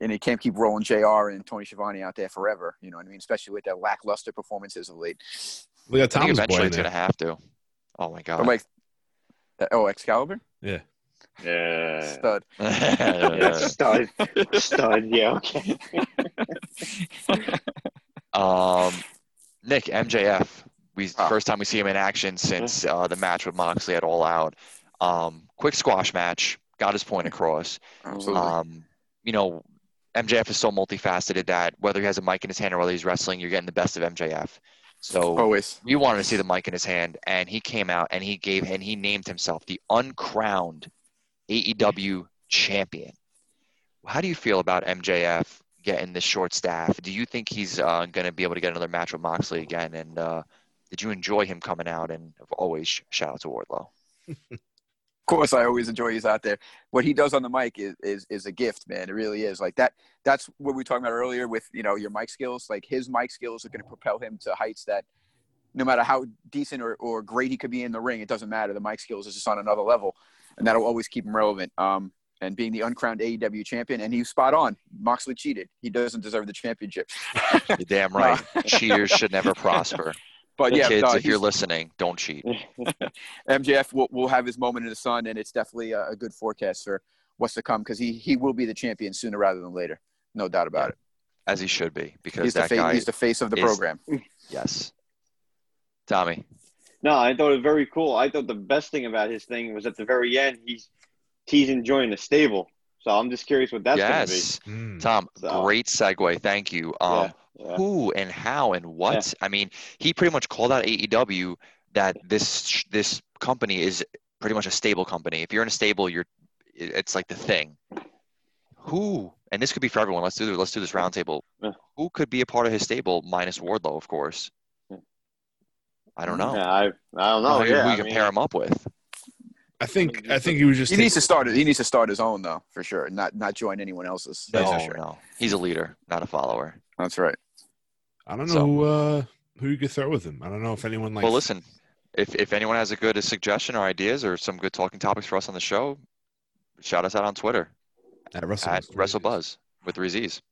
And they can't keep rolling JR and Tony Schiavone out there forever. You know what I mean? Especially with their lackluster performances of late. Look at I think Thomas eventually it's going to have to. Oh my I'm God. like, uh, oh, Excalibur? Yeah. Yeah. Stud. [laughs] [laughs] Stud. Stud. Yeah. Okay. [laughs] Um, Nick MJF. We Ah. first time we see him in action since uh, the match with Moxley at All Out. Um, quick squash match. Got his point across. Absolutely. Um, you know, MJF is so multifaceted that whether he has a mic in his hand or whether he's wrestling, you're getting the best of MJF. So Always. we wanted to see the mic in his hand, and he came out and he gave and he named himself the uncrowned AEW champion. How do you feel about MJF getting this short staff? Do you think he's uh, going to be able to get another match with Moxley again? And uh, did you enjoy him coming out? And always shout out to Wardlow. [laughs] Of course, I always enjoy he's out there. What he does on the mic is, is is a gift, man. It really is. Like that. That's what we were talking about earlier with you know your mic skills. Like his mic skills are going to propel him to heights that, no matter how decent or, or great he could be in the ring, it doesn't matter. The mic skills is just on another level, and that'll always keep him relevant. Um, and being the uncrowned AEW champion, and he's spot on. Moxley cheated. He doesn't deserve the championship. You're damn right. [laughs] Cheaters should never prosper. But yeah, Kids, no, if you're listening, don't cheat. [laughs] MJF will, will have his moment in the sun, and it's definitely a, a good forecast for what's to come because he, he will be the champion sooner rather than later. No doubt about it. As he should be, because He's the, fa- guy. he's the face of the is- program. yes. Tommy. No, I thought it was very cool. I thought the best thing about his thing was at the very end, he's teasing joining the stable. So I'm just curious what that's yes. Mm. Tom, So- great segue. Thank you. Um, going to be. Yeah, yeah. who and how and what. I mean, he pretty much called out AEW that this this company is pretty much a stable company. If you're in a stable, you're it's like the thing. Who and this could be for everyone. Let's do this, let's do this roundtable. Yeah. Who could be a part of his stable minus Wardlow, of course. I don't know. Yeah, I, I don't know. who yeah, we I can mean, pair him up with. I think I think he was just He needs to start it. He needs to start his own though, for sure. Not not join anyone else's. That's No, for sure. no, he's a leader, not a follower. That's right. I don't know So- who uh, who you could throw with him. I don't know if anyone like. well, listen, if if anyone has a good suggestion or ideas or some good talking topics for us on the show, shout us out on Twitter. at Wrestle at WrestleBuzz with three Z's.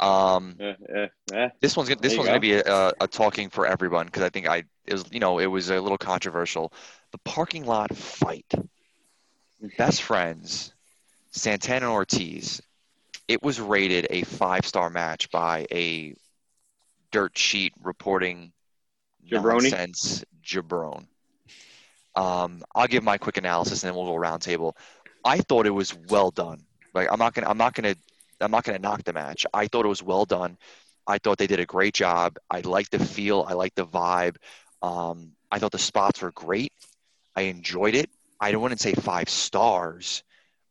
Um, Yeah, yeah, yeah. this one's gonna, this There you one's gonna be a, a, a talking for everyone because I think I it was you know it was a little controversial. The parking lot fight, best friends, Santana and Ortiz. It was rated a five star match by a dirt sheet reporting Jabroni? nonsense jabron. Um, I'll give my quick analysis and then we'll go round table. I thought it was well done. Like I'm not gonna I'm not gonna I'm not gonna knock the match. I thought it was well done. I thought they did a great job. I liked the feel. I liked the vibe. Um, I thought the spots were great. I enjoyed it. I don't want to say five stars,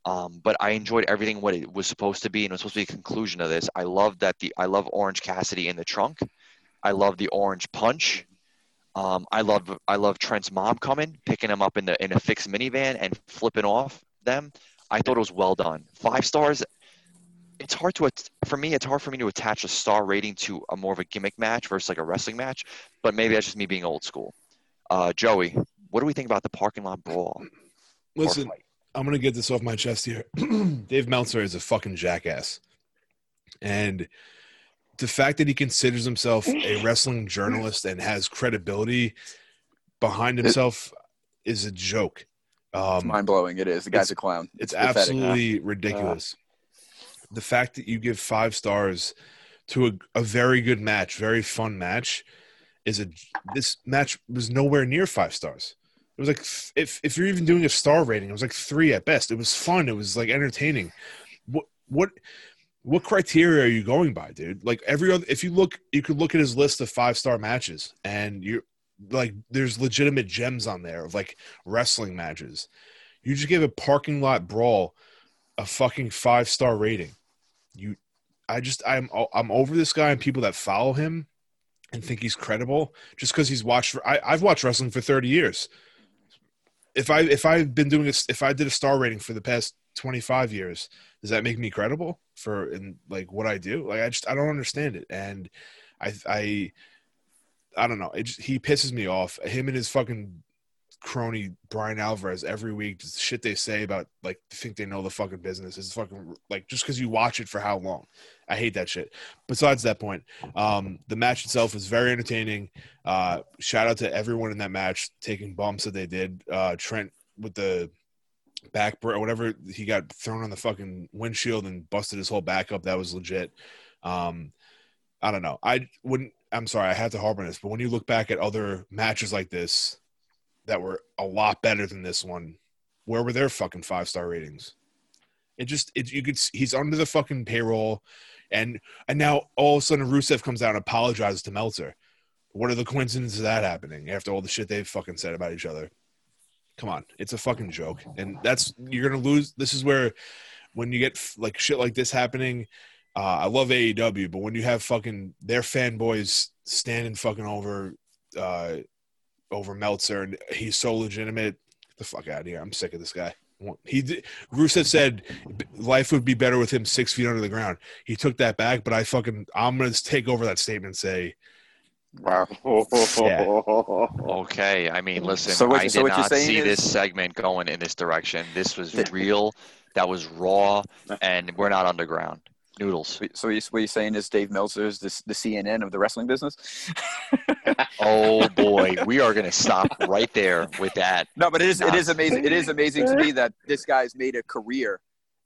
um, but I enjoyed everything what it was supposed to be, and it was supposed to be a conclusion of this. I love that the I love Orange Cassidy in the trunk. I love the orange punch. Um, I love I love Trent's mom coming, picking him up in the in a fixed minivan and flipping off them. I thought it was well done. Five stars. It's hard to for me. It's hard for me to attach a star rating to a more of a gimmick match versus like a wrestling match. But maybe that's just me being old school. Uh, Joey, what do we think about the parking lot brawl? Listen. I'm gonna get this off my chest here. [clears throat] Dave Meltzer is a fucking jackass, and the fact that he considers himself a [laughs] wrestling journalist and has credibility behind himself is a joke. Um, mind blowing. It is. The guy's a clown. it's pathetic. absolutely ridiculous. The fact that you give five stars to a, a very good match, very fun match, is a this match was nowhere near five stars. It was like if if you're even doing a star rating, it was like three at best. It was fun. It was like entertaining. What what what criteria are you going by, dude? Like every other, if you look, you could look at his list of five star matches, and you're like, there's legitimate gems on there of like wrestling matches. You just give a parking lot brawl a fucking five star rating. You, I just I'm I'm over this guy and people that follow him and think he's credible just because he's watched. I, I've watched wrestling for thirty years. If I if I've been doing this, if I did a star rating for the past twenty five years, does that make me credible for in like what I do? Like I just I don't understand it, and I I I don't know. It just, he pisses me off. Him and his fucking crony Bryan Alvarez every week, shit they say about like think they know the fucking business is fucking like just because you watch it for how long. I hate that shit. Besides that point, um, the match itself was very entertaining. Uh, shout out to everyone in that match taking bumps that they did. Uh, Trent with the back or whatever he got thrown on the fucking windshield and busted his whole back up. That was legit. Um, I don't know. I wouldn't. I'm sorry, I had to harp on this, but when you look back at other matches like this that were a lot better than this one, where were their fucking five star ratings? It just it you could he's under the fucking payroll, and and now all of a sudden Rusev comes out and apologizes to Meltzer. What are the coincidences of that happening after all the shit they've fucking said about each other? Come on, it's a fucking joke, and that's you're gonna lose. This is where when you get like shit like this happening. Uh, I love AEW, but when you have fucking their fanboys standing fucking over uh, over Meltzer and he's so legitimate, get the fuck out of here. I'm sick of this guy. He did, Rusev said life would be better with him six feet under the ground. He took that back, but I fucking I'm gonna take over that statement and say Wow. [laughs] Okay, I mean, listen, So what- I so did what not see is- this segment going in this direction. This was real. That was raw, and we're not underground. Noodles. So you- what you're saying is Dave Meltzer is this, the CNN of the wrestling business? [laughs] Oh boy, we are going to stop right there with that. No, but it is it is amazing. It is amazing to me that this guy's made a career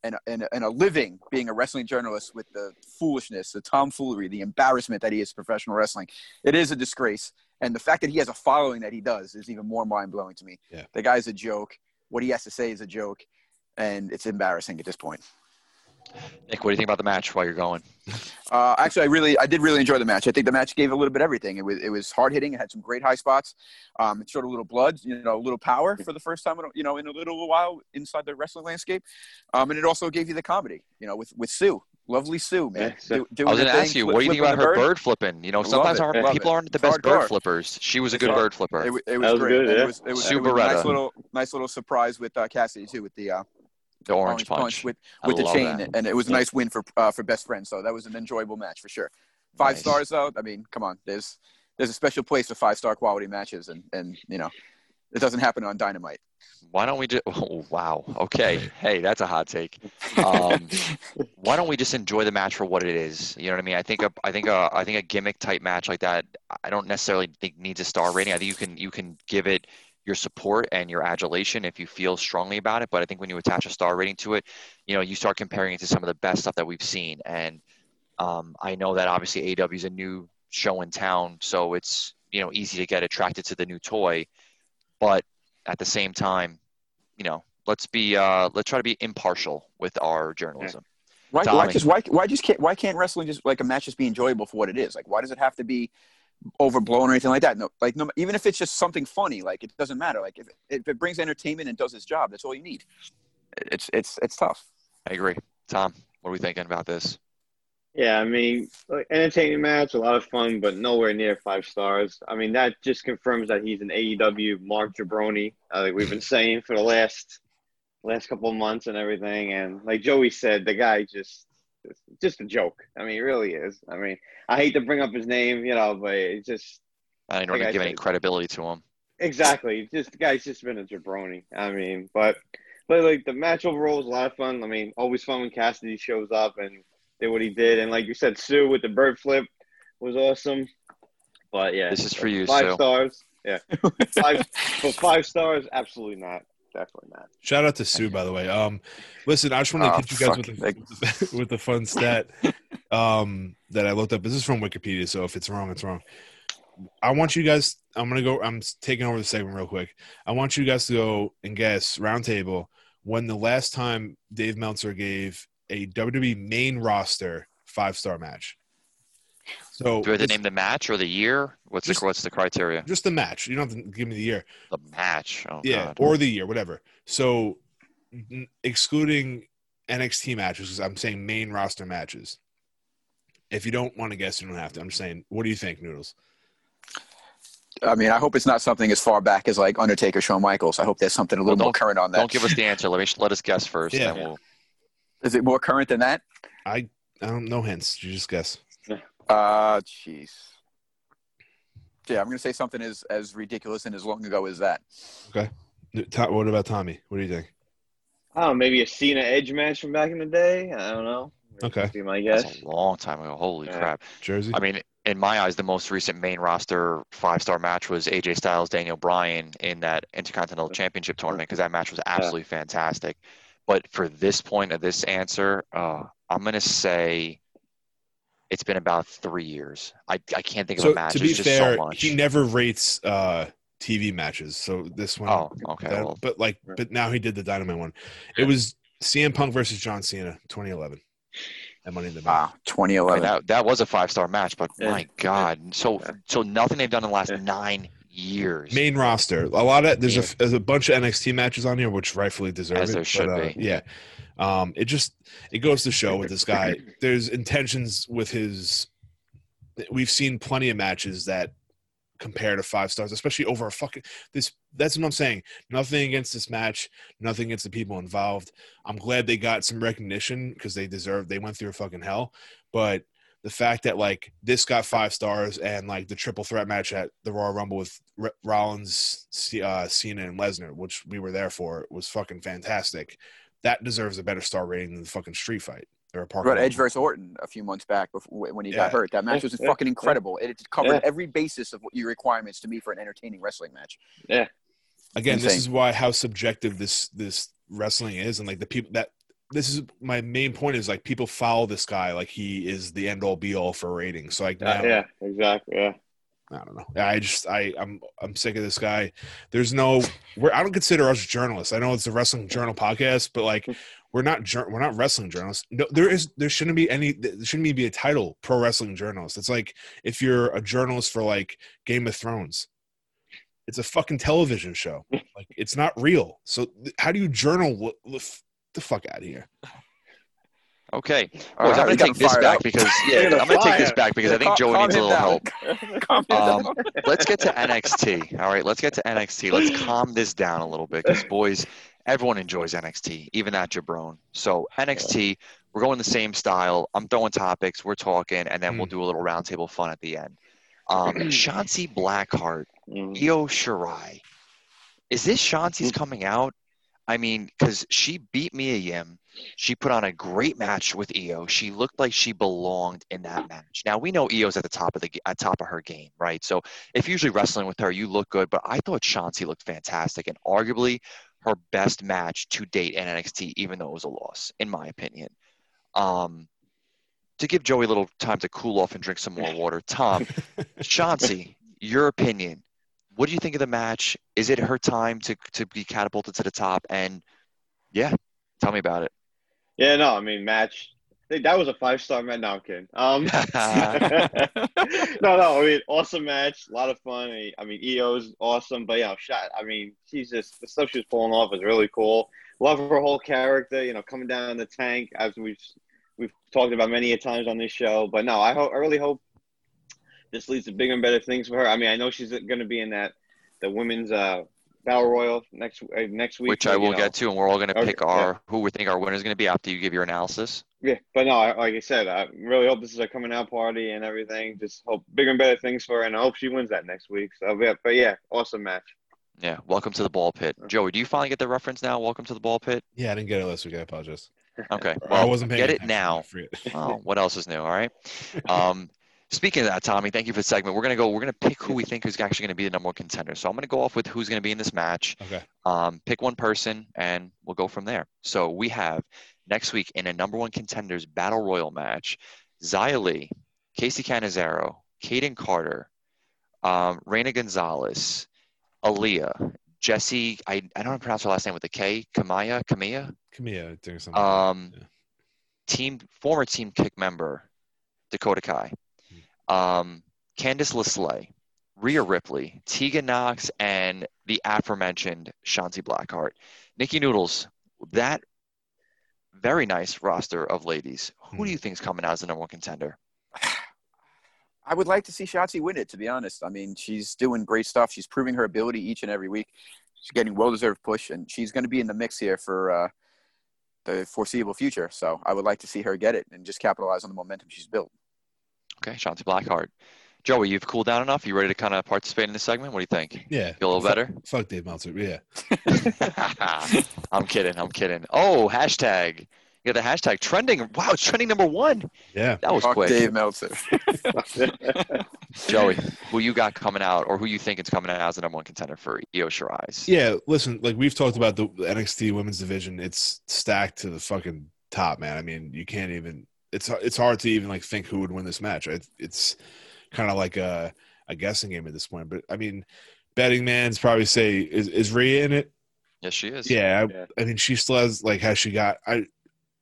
and and, and a living being a wrestling journalist with the foolishness, the tomfoolery, the embarrassment that he is professional wrestling. It is a disgrace, and the fact that he has a following that he does is even more mind blowing to me. Yeah. The guy's a joke. What he has to say is a joke, and it's embarrassing at this point. Nick, what do you think about the match while you're going? [laughs] Uh, actually, I really, I did really enjoy the match. I think the match gave a little bit of everything. It was, it was hard hitting. It had some great high spots. Um, it showed a little blood, you know, a little power for the first time, in you know, in a little while inside the wrestling landscape. Um, and it also gave you the comedy, you know, with with Sue, lovely Sue, man. Yeah, so- Do- I was going to ask you, flip- what do you think about her the bird flipping? You know, sometimes our people it. aren't the It's best bird flippers. She was a good hard- bird flipper. It, it was was great. good, yeah. It was, it was, Sue it was a nice little, nice little surprise with uh, Cassidy too, with the uh, the orange, punch. with I the chain, that. and it was a nice win for uh, for best friends. So that was an enjoyable match for sure. Five Nice. stars though. I mean, come on. There's there's a special place for five star quality matches, and and you know, it doesn't happen on Dynamite. Why don't we just? [laughs] Oh, wow. Okay. Hey, that's a hot take. Um, [laughs] why don't we just enjoy the match for what it is? You know what I mean? I think a, I think a, I think a gimmick type match like that. I don't necessarily think needs a star rating. I think you can you can give it your support and your adulation if you feel strongly about it. But I think when you attach a star rating to it, you know, you start comparing it to some of the best stuff that we've seen. And um, I know that obviously AW is a new show in town, so it's you know easy to get attracted to the new toy. But at the same time, you know, let's be uh, let's try to be impartial with our journalism. Why, why just why why just can't why can't wrestling just like a match just be enjoyable for what it is? Like why does it have to be overblown or anything like that? No, like no, even if it's just something funny, like it doesn't matter. Like if if it brings entertainment and does its job, that's all you need. It's it's it's tough. I agree. Tom, what are we thinking about this? Yeah, I mean, like, entertaining match, a lot of fun, but nowhere near five stars. I mean, that just confirms that he's an AEW Mark Jabroni, uh, like we've been saying for the last last couple of months and everything. And like Joey said, the guy just just a joke. I mean, he really is. I mean, I hate to bring up his name, you know, but it's just I don't want to give any credibility to him. exactly just the guy's just been a jabroni. I mean, but but like the match overall was a lot of fun. I mean, always fun when Cassidy shows up and did what he did, and like you said, Sue with the bird flip was awesome. But yeah, This is for you, five Sue. stars. Yeah, five [laughs] for five stars, absolutely not. Definitely not. Shout out to Sue, by the way. Um, listen, I just want to Oh, hit you guys with the, [laughs] with the fun stat [laughs] um, that I looked up. This is from Wikipedia, so if it's wrong, it's wrong. I want you guys. I'm gonna go. I'm taking over the segment real quick. I want you guys to go and guess roundtable when the last time Dave Meltzer gave a WWE main roster five star match. So Do we have to name the match or the year? What's Just- the what's the criteria? just the match. You don't have to give me the year. The match. Oh, Yeah, God. or the year, whatever. So, n- excluding NXT matches, 'cause I'm saying main roster matches. If you don't want to guess, you don't have to. I'm just saying, what do you think, Noodles? I mean, I hope it's not something as far back as like Undertaker, Shawn Michaels. I hope there's something a little Well, more current on that. Don't give us the answer. Let me let us guess first. Yeah. and we'll, Is it more current than that? I I don't know hints. You just guess. Uh, jeez. Yeah, I'm gonna say something as as ridiculous and as long ago as that. Okay. What about Tommy? What do you think? I don't know, maybe a Cena Edge match from back in the day. I don't know. Okay. Be my guess. that's a long time ago. Holy Yeah. crap! Jersey. I mean, in my eyes, the most recent main roster five star match was AJ Styles, Daniel Bryan in that Intercontinental Championship tournament because that match was absolutely fantastic. But for this point of this answer, uh, I'm gonna say it's been about three years. I, I can't think of So a match. to There's be just fair, so much. he never rates uh, TV matches. So this one, oh, okay. that- well, but like, but now he did the Dynamite one. It was CM Punk versus John Cena, 2011. At Money in the Bank. Wow, I mean, 2011. that that was a five star match, but Yeah. my God, so Yeah. so nothing they've done in the last Yeah. nine years. Main roster, a lot of there's Yeah. a there's a bunch of NXT matches on here, which rightfully deserve As it. there should but, uh, be. Yeah, um, it just it goes to show with this guy. There's intentions with his. We've seen plenty of matches that compare to five stars, especially over a fucking this. That's what I'm saying. Nothing against this match. Nothing against the people involved. I'm glad they got some recognition because they deserve. They went through a fucking hell, but the fact that like this got five stars and like the triple threat match at the Royal Rumble with R- Rollins, C- uh, Cena, and Lesnar, which we were there for, was fucking fantastic. That deserves a better star rating than the fucking street fight or a park. What Edge versus Orton a few months back before, when he got hurt? That match Yeah, was yeah, fucking incredible. It covered Yeah. every basis of what your requirements to me for an entertaining wrestling match. Yeah. Again, this is why how subjective this this wrestling is, and like the people that this is my main point is like people follow this guy like he is the end all be all for ratings. So like now, Uh, yeah, exactly. Yeah. I don't know. I just I I'm I'm sick of this guy. There's no we're I don't consider us journalists. I know it's a wrestling journal podcast, but like [laughs] we're not we're not wrestling journalists. No, there is there shouldn't be any there shouldn't be a title pro wrestling journalist. It's like if you're a journalist for like Game of Thrones. It's a fucking television show. [laughs] Like it's not real. So how do you journal what the fuck out of here? Okay, boys, right, I'm going to take this back up. because [laughs] yeah, I'm going to take this back because I think Joey needs a little down. help. [laughs] Um, let's get to NXT. All right, let's get to NXT. Let's calm this down a little bit because, boys, everyone enjoys NXT, even that jabron. So, NXT, we're going the same style. I'm throwing topics, we're talking, and then we'll do a little roundtable fun at the end. Um, [clears throat] Shotzi Blackheart, Mhm. Io Shirai. Is this Shotzi's coming out? I mean, because she beat Mia Yim. She put on a great match with Io. She looked like she belonged in that match. Now we know Io's at the top of the at top of her game, right? So if you're usually wrestling with her, you look good. But I thought Shotzi looked fantastic and arguably her best match to date in NXT, even though it was a loss, in my opinion. Um, to give Joey a little time to cool off and drink some more water, Tom, [laughs] Shotzi, your opinion. What do you think of the match? Is it her time to to be catapulted to the top? And yeah, tell me about it. Yeah, no, I mean, match. I think that was a five star match. No, I'm kidding. Um, [laughs] [laughs] no, no, I mean, awesome match, a lot of fun. I- mean, Io's awesome, but know, shot. I mean, she's just the stuff she was pulling off is really cool. Love her whole character. You know, coming down the tank as we've we've talked about many a times on this show. But no, I hope I really hope this leads to bigger and better things for her. I mean, I know she's going to be in that the women's uh, battle royal next uh, next week, Which but, I will know, get to, and we're all going to Okay, pick our who we think our winner is going to be after you give your analysis. Yeah, but no, I- like I said, I really hope this is a coming out party and everything. Just hope bigger and better things for her, and I hope she wins that next week. So, yeah, but yeah, awesome match. Yeah, welcome to the ball pit, Joey. Do you finally get the reference now? Welcome to the ball pit. Yeah, I didn't get it last week. I apologize. Okay, Or I wasn't paying get it now. I forget. Oh, what else is new? All right. Um, speaking of that, Tommy, thank you for the segment. We're gonna go. We're gonna pick who we think is actually gonna be the number one contender. So I'm gonna go off with who's gonna be in this match. Okay. Um, pick one person, and we'll go from there. So we have next week in a number one contenders battle royal match: Xia Li, Kacy Catanzaro, Kayden Carter, um, Reina Gonzalez, Aliyah, Jesse. I I don't know how to pronounce her last name with a K. Kamaya, Kamia. Kamia doing something. Um, Yeah. team former team kick member Dakota Kai, um, Candice LeSlay, Rhea Ripley, Tegan Nox, and the aforementioned Shotzi Blackheart. Nikki Noodles, that very nice roster of ladies. Who Hmm. do you think is coming out as the number one contender? [sighs] I would like to see Shotzi win it, to be honest. I mean, she's doing great stuff. She's proving her ability each and every week. She's getting well deserved push, and she's going to be in the mix here for uh, the foreseeable future. So I would like to see her get it and just capitalize on the momentum she's built. Okay, Shotzi Blackheart. Joey, you've cooled down enough. You ready to kind of participate in this segment? What do you think? yeah. Feel a little Fuck- better? Fuck Dave Meltzer. Yeah. [laughs] [laughs] I'm kidding. I'm kidding. Oh, hashtag. You got the hashtag trending. Wow, it's trending number one. Yeah. That was Fuck quick. Dave Meltzer. [laughs] Joey, who you got coming out, or who you think is coming out as the number one contender for Io Shirai's? Yeah. Listen, like we've talked about the NXT women's division, it's stacked to the fucking top, man. I mean, you can't even it's it's hard to even like think who would win this match. It, it's kind of like a a guessing game at this point. But I mean, betting man's probably say is is Rhea in it? Yes, she is. Yeah, I, Yeah. I mean, she still has like has she got I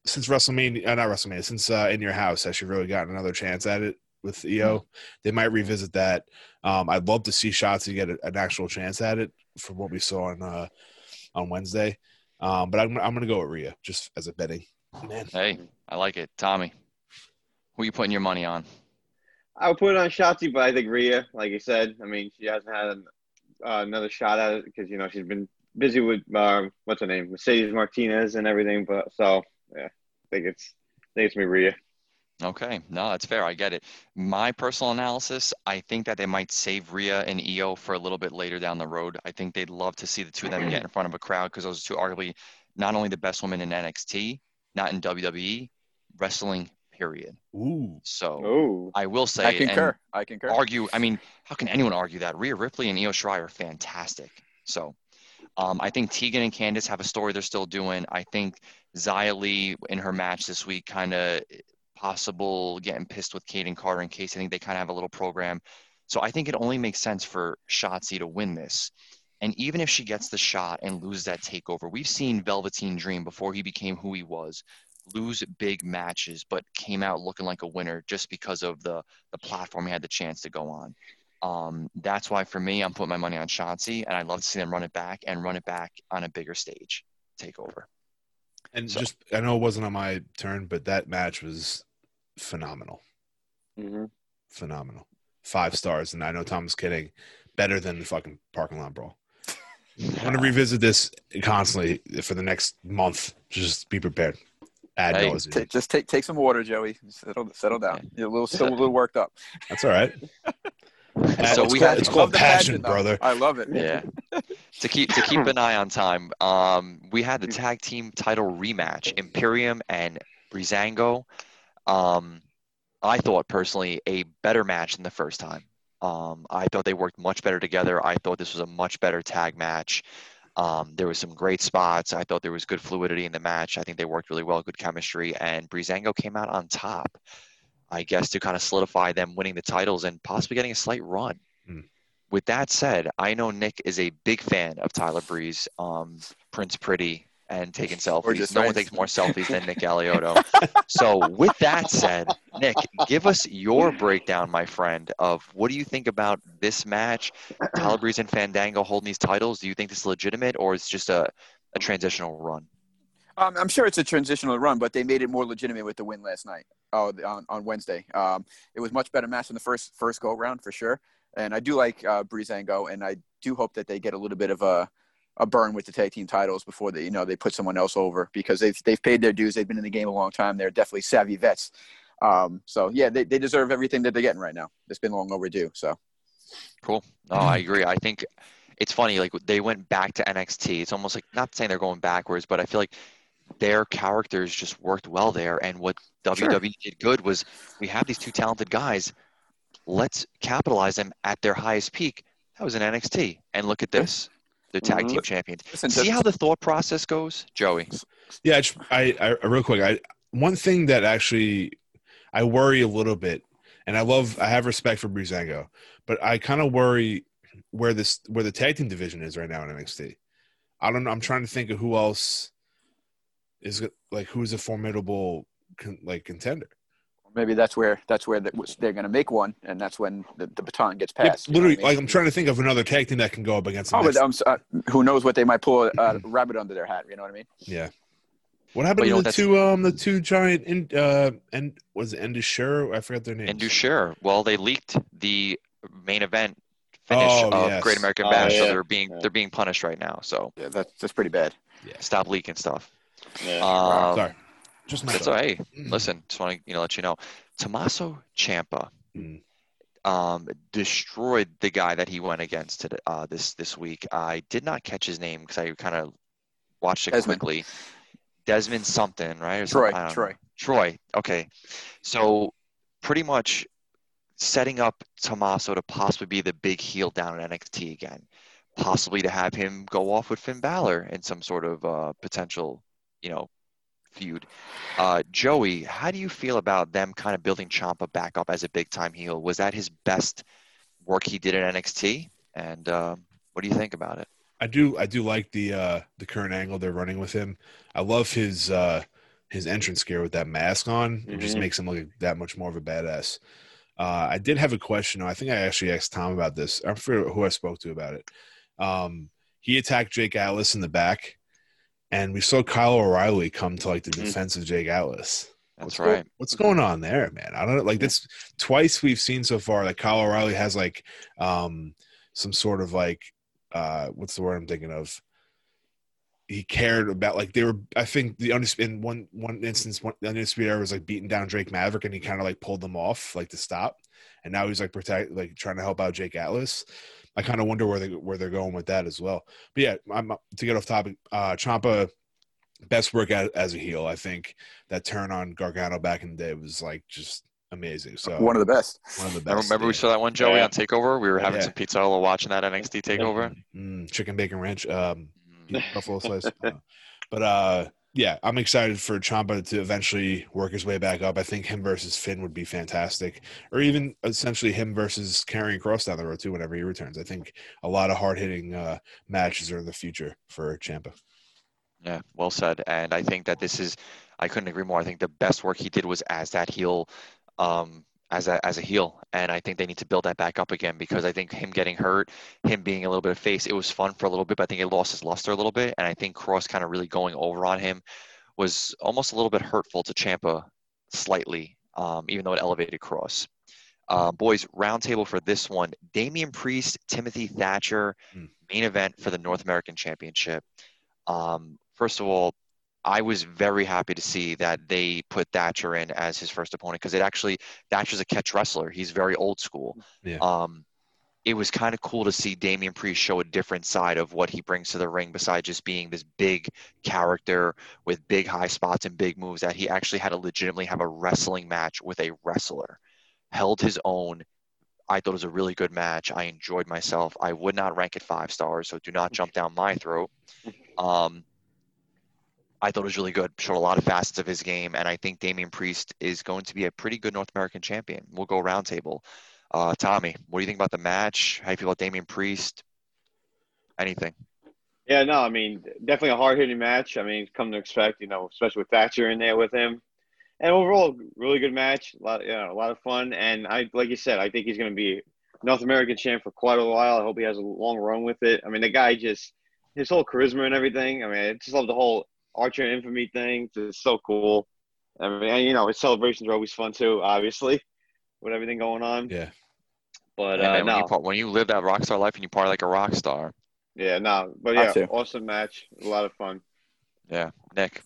since WrestleMania, uh, not WrestleMania, since uh, in your house has she really gotten another chance at it with Io? They might revisit that. Um, I'd love to see Shotzi get a, an actual chance at it from what we saw on uh, on Wednesday. Um, but I'm I'm gonna go with Rhea just as a betting man. Hey, I like it. Tommy, who are you putting your money on? I would put it on Shotzi, but I think Rhea, like you said, I mean, she hasn't had an, uh, another shot at it because you know she's been busy with uh, what's her name, Mercedes Martinez and everything. But so yeah, I think it's I think it's me Rhea. Okay, no, that's fair. I get it. My personal analysis, I think that they might save Rhea and Io for a little bit later down the road. I think they'd love to see the two of them get in front of a crowd because those two are arguably not only the best women in NXT, not in WWE, wrestling, period. Ooh, So Oh, I will say, I and concur. I concur. argue, I mean, how can anyone argue that? Rhea Ripley and Io Shirai are fantastic. So um, I think Tegan and Candice have a story they're still doing. I think Xia Li in her match this week kind of possible getting pissed with Kayden Carter in case I think they kind of have a little program. So I think it only makes sense for Shotzi to win this. And even if she gets the shot and loses that takeover, we've seen Velveteen Dream before he became who he was lose big matches, but came out looking like a winner just because of the the platform he had the chance to go on. Um, that's why for me, I'm putting my money on Shotzi, and I'd love to see them run it back and run it back on a bigger stage, takeover. and So- just I know it wasn't on my turn, but that match was phenomenal, hmm phenomenal, five stars. And I know Tom's kidding, better than the fucking parking lot brawl. I'm gonna revisit this constantly for the next month. Just be prepared. Ad Hey, nauseam. Ta- just take take some water, Joey. Settle settle down. You're a little [laughs] still a little worked up. That's all right. [laughs] So it's we called, had- it's called love the passion, pageant, brother. I love it. Yeah. [laughs] to keep to keep an eye on time, um, we had the tag team title rematch, Imperium and Breezango. Um, I thought personally a better match than the first time. Um, I thought they worked much better together. I thought this was a much better tag match. Um, there was some great spots. I thought there was good fluidity in the match. I think they worked really well, good chemistry, and Breezango came out on top. I guess to kind of solidify them winning the titles and possibly getting a slight run. Hmm. With that said, I know Nick is a big fan of Tyler Breeze, um, Prince Pretty, and taking selfies. No one takes more selfies than Nick [laughs] Galiotto. so, with that said, Nick, give us your breakdown, my friend, of what do you think about this match? [clears throat] Breeze and Fandango holding these titles. Do you think this is legitimate, or is it just a, a transitional run? Um, I'm sure it's a transitional run, but they made it more legitimate with the win last night. Oh, on, on Wednesday. Um, it was much better match than the first first go round for sure. And I do like uh, Breezango, and I do hope that they get a little bit of a a burn with the tag team titles before they you know they put someone else over because they've they've paid their dues. They've been in the game a long time. They're definitely savvy vets. Um, so yeah, they, they deserve everything that they're getting right now. It's been long overdue. So Cool. No, I agree. I think it's funny. Like they went back to NXT. It's almost like not saying they're going backwards, but I feel like their characters just worked well there. And what WWE did good was we have these two talented guys. Let's capitalize them at their highest peak. That was in NXT. And look at this. They're tag team mm-hmm. champions. listen, See how the thought process goes, Joey? Yeah, I, I, I real quick. I one thing that actually I worry a little bit, and I love, I have respect for Breezango, but I kind of worry where this where the tag team division is right now in NXT. I don't know. I'm trying to think of who else is like who's a formidable con, like contender. Maybe that's where that's where they're going to make one, and that's when the, the baton gets passed. you literally, I mean? like I'm trying to think of another tag team that can go up against. Oh, next- but um, uh, who knows what they might pull a [clears throat] rabbit under their hat? You know what I mean? yeah. What happened But you to know, the two um the two giant in uh and was it Endishire? I forgot their names. And Dushare, well, they leaked the main event finish Oh, of yes. Great American Oh, Bash, so they're being Yeah. they're being punished right now. So Yeah, that's that's pretty bad. Yeah. stop leaking stuff. Yeah. Um, Sorry, just my That's thought. all right. Listen, just want to you know let you know, Tommaso Ciampa Mm. um, destroyed the guy that he went against today, uh, this this week. I did not catch his name because I kind of watched it Desmond. quickly. Desmond something, right? Or Troy, something? Troy. know. Troy. Okay, so pretty much setting up Tommaso to possibly be the big heel down in NXT again, possibly to have him go off with Finn Balor in some sort of uh, potential, you know, feud. Uh, Joey, how do you feel about them kind of building Ciampa back up as a big time heel? Was that his best work he did in NXT? And um, what do you think about it? I do I do like the uh the current angle they're running with him. I love his uh his entrance gear with that mask on. It just Mhm. makes him look that much more of a badass. Uh, I did have a question. I think I actually asked Tom about this. I forget who I spoke to about it. Um, he attacked Jake Atlas in the back, and we saw Kyle O'Reilly come to like the Mhm. defense of Jake Atlas. That's what's right. what's going on there, man? I don't know. Like this twice we've seen so far. Like Kyle O'Reilly has like um some sort of like uh what's the word I'm thinking of? He cared about like they were. I think the in one one instance, one the undisputed era was like beating down Drake Maverick, and he kind of like pulled them off like to stop. And now he's like protect like trying to help out Jake Atlas. I kind of wonder where they where they're going with that as well. But yeah, I'm to get off topic. Uh, Ciampa best work as, as a heel. I think that turn on Gargano back in the day was like just amazing. So One of the best. one of the best. Remember, remember we saw that one, Joey, Yeah. on Takeover? We were having Yeah. some pizza all watching that NXT Takeover. Mm, chicken bacon ranch, um, Mm. buffalo slice. [laughs] Uh, but uh, yeah, I'm excited for Ciampa to eventually work his way back up. I think him versus Finn would be fantastic, or even essentially him versus Karrion Kross down the road too. Whenever he returns, I think a lot of hard hitting uh, matches are in the future for Ciampa. Yeah, well said. And I think that this is, I couldn't agree more. I think the best work he did was as that heel, um, as a as a heel, and I think they need to build that back up again because I think him getting hurt, him being a little bit of face, it was fun for a little bit, but I think it lost his luster a little bit, and I think Kross kind of really going over on him was almost a little bit hurtful to Ciampa, slightly, um, even though it elevated Kross. Uh, boys, roundtable for this one: Damian Priest, Timothy Thatcher, Hmm. main event for the North American Championship. Um, first of all, I was very happy to see that they put Thatcher in as his first opponent because it actually Thatcher's a catch wrestler. He's very old school. Yeah. Um, it was kind of cool to see Damian Priest show a different side of what he brings to the ring besides just being this big character with big high spots and big moves that he actually had to legitimately have a wrestling match with a wrestler. Held his own. I thought it was a really good match. I enjoyed myself. I would not rank it five stars, so do not jump [laughs] down my throat. Um, I thought it was really good. Showed a lot of facets of his game, and I think Damian Priest is going to be a pretty good North American champion. We'll go roundtable. Uh, Tommy, what do you think about the match? How do you feel about Damian Priest? Anything? Yeah, no, I mean, definitely a hard hitting match. I mean, come to expect, you know, especially with Thatcher in there with him. And overall, really good match. A lot, you know, a lot of fun. And I, like you said, I think he's going to be North American champ for quite a while. I hope he has a long run with it. I mean, the guy just, his whole charisma and everything. I mean, I just love the whole Archer Infamy thing. It's so cool. I mean, and, you know, his celebrations are always fun too, obviously, with everything going on. Yeah, But Yeah, uh, man, when, you part, when you live that rock star life and you party like a rock star. yeah, no, but yeah, awesome match, a lot of fun. Yeah, Nick.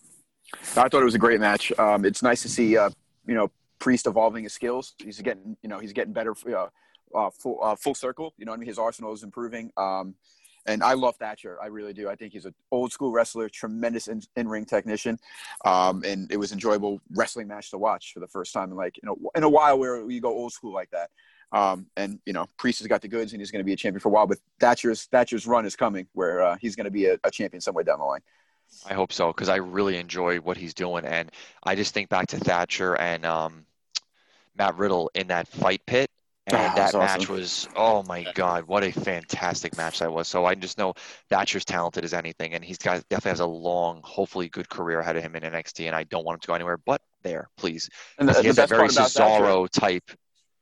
I thought it was a great match. Um, it's nice to see, uh, you know, Priest evolving his skills. He's getting, you know, he's getting better, uh, uh, full, uh, full circle. You know I mean? His arsenal is improving. Um, and I love Thatcher. I really do. I think he's an old school wrestler, tremendous in, in-ring technician. Um, and it was enjoyable wrestling match to watch for the first time in like, you know, in a while where you go old school like that. Um, and you know, Priest has got the goods and he's going to be a champion for a while, but Thatcher's, Thatcher's run is coming where, uh, he's going to be a, a champion somewhere down the line. I hope so because I really enjoy what he's doing, and I just think back to Thatcher and um, Matt Riddle in that fight pit, and Ah, that match was oh my god, what a fantastic match that was. So I just know Thatcher's talented as anything, and he's got definitely has a long, hopefully good career ahead of him in NXT, and I don't want him to go anywhere but there, please. And the, he has that best very part about Thatcher, Cesaro type.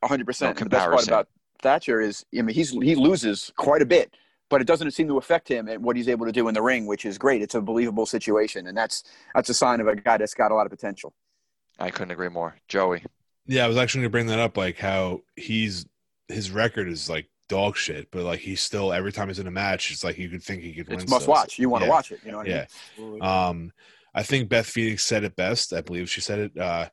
hundred percent. No The best part about Thatcher is, I mean, he's he loses quite a bit, but it doesn't seem to affect him and what he's able to do in the ring, which is great. It's a believable situation, and that's that's a sign of a guy that's got a lot of potential. I couldn't agree more, Joey. Yeah. I was actually going to bring that up, like how he's his record is like dog shit, but like he's still every time he's in a match, it's like you could think he could win. It's must still. watch. You want to Yeah. watch it. You know what I Yeah. mean? Um, I think Beth Phoenix said it best. I believe she said it. Uh,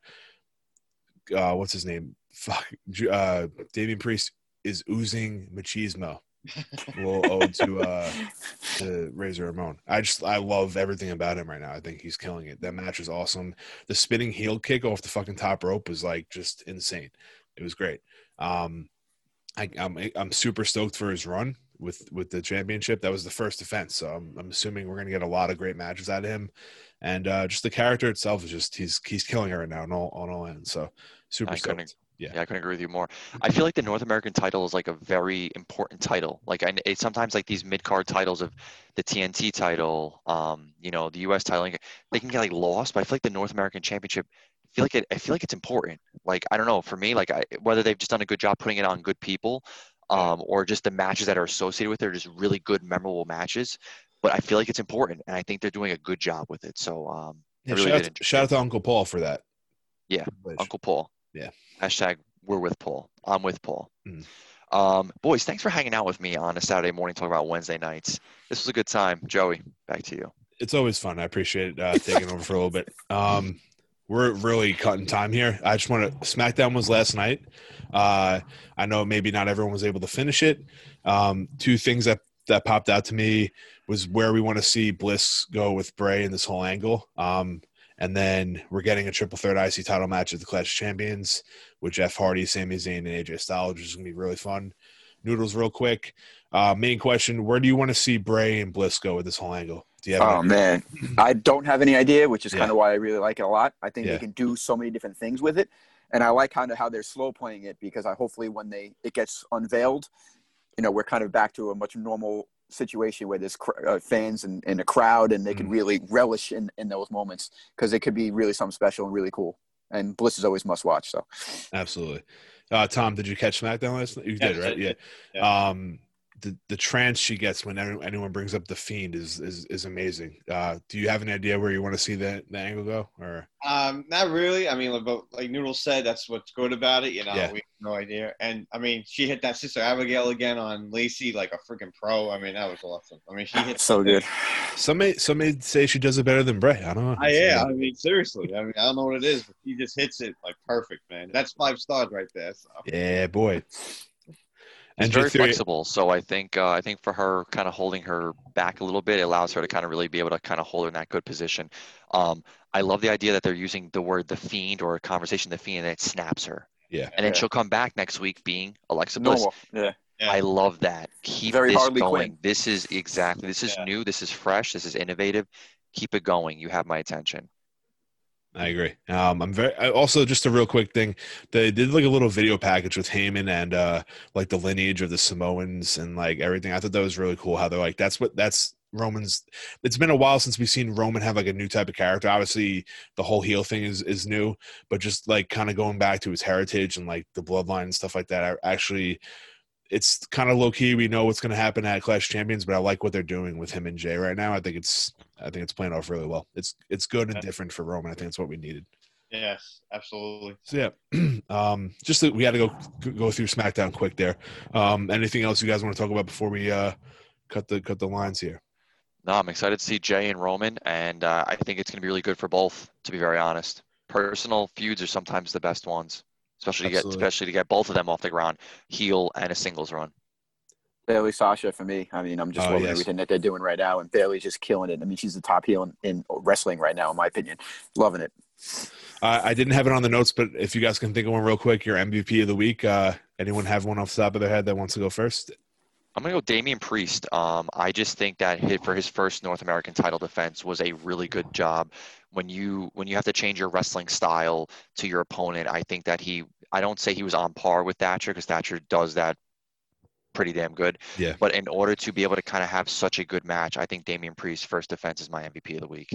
uh, what's his name? Fuck. Uh, Damian Priest is oozing machismo. Will ode to uh, [laughs] to Razor Ramon. I just I love everything about him right now. I think he's killing it. That match was awesome. The spinning heel kick off the fucking top rope was like just insane. It was great. Um, I, I'm I'm super stoked for his run. with with the championship. That was the first defense, so I'm, I'm assuming we're gonna get a lot of great matches out of him. And uh, just the character itself is just he's he's killing it right now on all on all ends. So super I couldn't, stoked. Yeah. yeah, I couldn't agree with you more. I feel like the North American title is like a very important title. Like, I it's sometimes like these mid card titles of the TNT title, um, you know, the US title, they can get like lost. But I feel like the North American Championship, I feel like it. I feel like it's important. Like, I don't know. For me, like, I, whether they've just done a good job putting it on good people, um, or just the matches that are associated with it are just really good, memorable matches. But I feel like it's important, and I think they're doing a good job with it. So, um, Yeah, really shout, out shout out to Uncle Paul for that. Yeah, Uncle Paul. Yeah. Hashtag we're with Paul. I'm with Paul. Mm. Um, boys, thanks for hanging out with me on a Saturday morning talking about Wednesday nights. This was a good time. Joey, back to you. it's always fun. I appreciate uh, taking over for a little bit. Um, we're really cutting time here. I just want to. SmackDown was last night. Uh, I know maybe not everyone was able to finish it. Um, two things that that popped out to me was where we want to see Bliss go with Bray in this whole angle. Um, and then we're getting a triple threat IC title match at the Clash of Champions with Jeff Hardy, Sami Zayn, and AJ Styles, which is going to be really fun. Noodles, real quick. Uh, main question: Where do you want to see Bray and Bliss go with this whole angle? Do you have? Oh man, [clears throat] I don't have any idea, which is Yeah. kind of why I really like it a lot. I think Yeah. they can do so many different things with it, and I like kind of how they're slow playing it because I hopefully when they it gets unveiled, you know, we're kind of back to a much normal situation where there's cr- uh, fans and, and a crowd, and they can Mhm. really relish in in those moments because it could be really something special and really cool. And Bliss is always must watch. So Absolutely. Uh, Tom, did you catch SmackDown last night? You Yeah, did, right? Yeah. Yeah. Um, the the trance she gets when anyone brings up the fiend is is, is amazing. Uh, do you have any idea where you want to see the, the angle go? Or Um, not really. I mean, like, but like Noodle said, that's what's good about it. You know, Yeah. we have no idea. And I mean, she hit that sister Abigail again on Lacey like a freaking pro. I mean, that was awesome. I mean, she hit so good. some may some may say she does it better than Bray. I don't know. Ah, yeah, I mean, seriously. I mean, I don't know what it is, but he just hits it like perfect, man. That's five stars right there. So. Yeah, boy. He's And very G3 flexible, so I think uh, I think for her, kind of holding her back a little bit, it allows her to kind of really be able to kind of hold her in that good position. Um, I love the idea that they're using the word "the fiend" or a conversation "the fiend" and it snaps her, Yeah. and then Yeah. she'll come back next week being Alexa Bliss. Normal. Yeah. Yeah. I love that. Keep Very this Harley going. Quinn. This is exactly. This is Yeah. new. This is fresh. This is innovative. Keep it going. You have my attention. I agree. Um, I'm very also just a real quick thing. They did like a little video package with Heyman and uh, like the lineage of the Samoans and like everything. I thought that was really cool. How they're like that's what that's Roman's. It's been a while since we've seen Roman have like a new type of character. Obviously, the whole heel thing is is new, but just like kind of going back to his heritage and like the bloodline and stuff like that. I actually. It's kind of low key. We know what's going to happen at Clash Champions, but I like what they're doing with him and Jey right now. I think it's, I think it's playing off really well. It's, it's good and different for Roman. I think it's what we needed. Yes, absolutely. So yeah, [clears throat] um, just that we had to go go through SmackDown quick there. Um, anything else you guys want to talk about before we uh, cut the cut the lines here? No, I'm excited to see Jey and Roman, and uh, I think it's going to be really good for both. To be very honest, personal feuds are sometimes the best ones, especially to get especially to get both of them off the ground, heel and a singles run. Bayley Sasha for me. I mean, I'm just Oh, loving yes. everything that they're doing right now, and Bayley's just killing it. I mean, she's the top heel in, in wrestling right now, in my opinion. Loving it. Uh, I didn't have it on the notes, but if you guys can think of one real quick, your MVP of the week. Uh, anyone have one off the top of their head that wants to go first? I'm gonna go Damian Priest. Um, I just think that hit for his first North American title defense was a really good job. When you when you have to change your wrestling style to your opponent, I think that he. I don't say he was on par with Thatcher because Thatcher does that pretty damn good. Yeah. But in order to be able to kind of have such a good match, I think Damian Priest's first defense is my MVP of the week.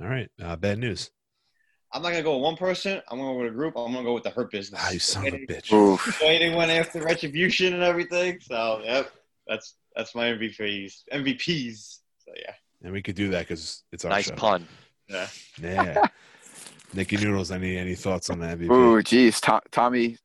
All right, uh, bad news. I'm not gonna go with one person. I'm gonna go with a group. I'm gonna go with the Hurt Business. Ah, you son of a bitch. Oof. The way went after retribution and everything. So yep, that's that's my MVPs. MVPs. So yeah, And we could do that because it's our Nice show. pun. yeah. Yeah. [laughs] Nikki Noodles, any any thoughts on the MVP? Ooh, geez, To- Tommy.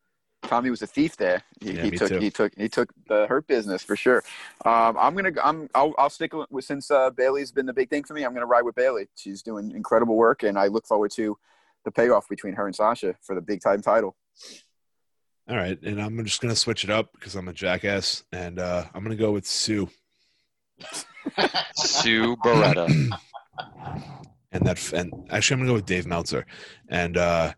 Tommy was a thief there. He, Yeah, he took too. he took he took the hurt business for sure. Um, I'm gonna I'm I'll, I'll stick with since uh, Bayley's been the big thing for me. I'm gonna ride with Bayley. She's doing incredible work, and I look forward to the payoff between her and Sasha for the big time title. All right, and I'm just gonna switch it up because I'm a jackass, and uh, I'm gonna go with Sue. [laughs] Sue Beretta. [clears throat] and that and actually I'm gonna go with Dave Meltzer, and uh,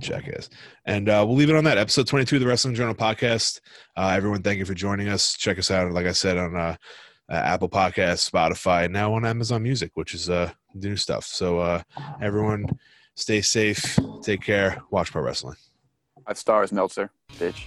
Jackass. And uh, we'll leave it on that. Episode 22 of the Wrestling Journal podcast. Uh, everyone, thank you for joining us. Check us out, like I said, on uh, uh, Apple Podcasts, Spotify, and now on Amazon Music, which is uh, new stuff. So, uh, everyone, stay safe, take care, watch pro wrestling. Five stars, Meltzer, bitch.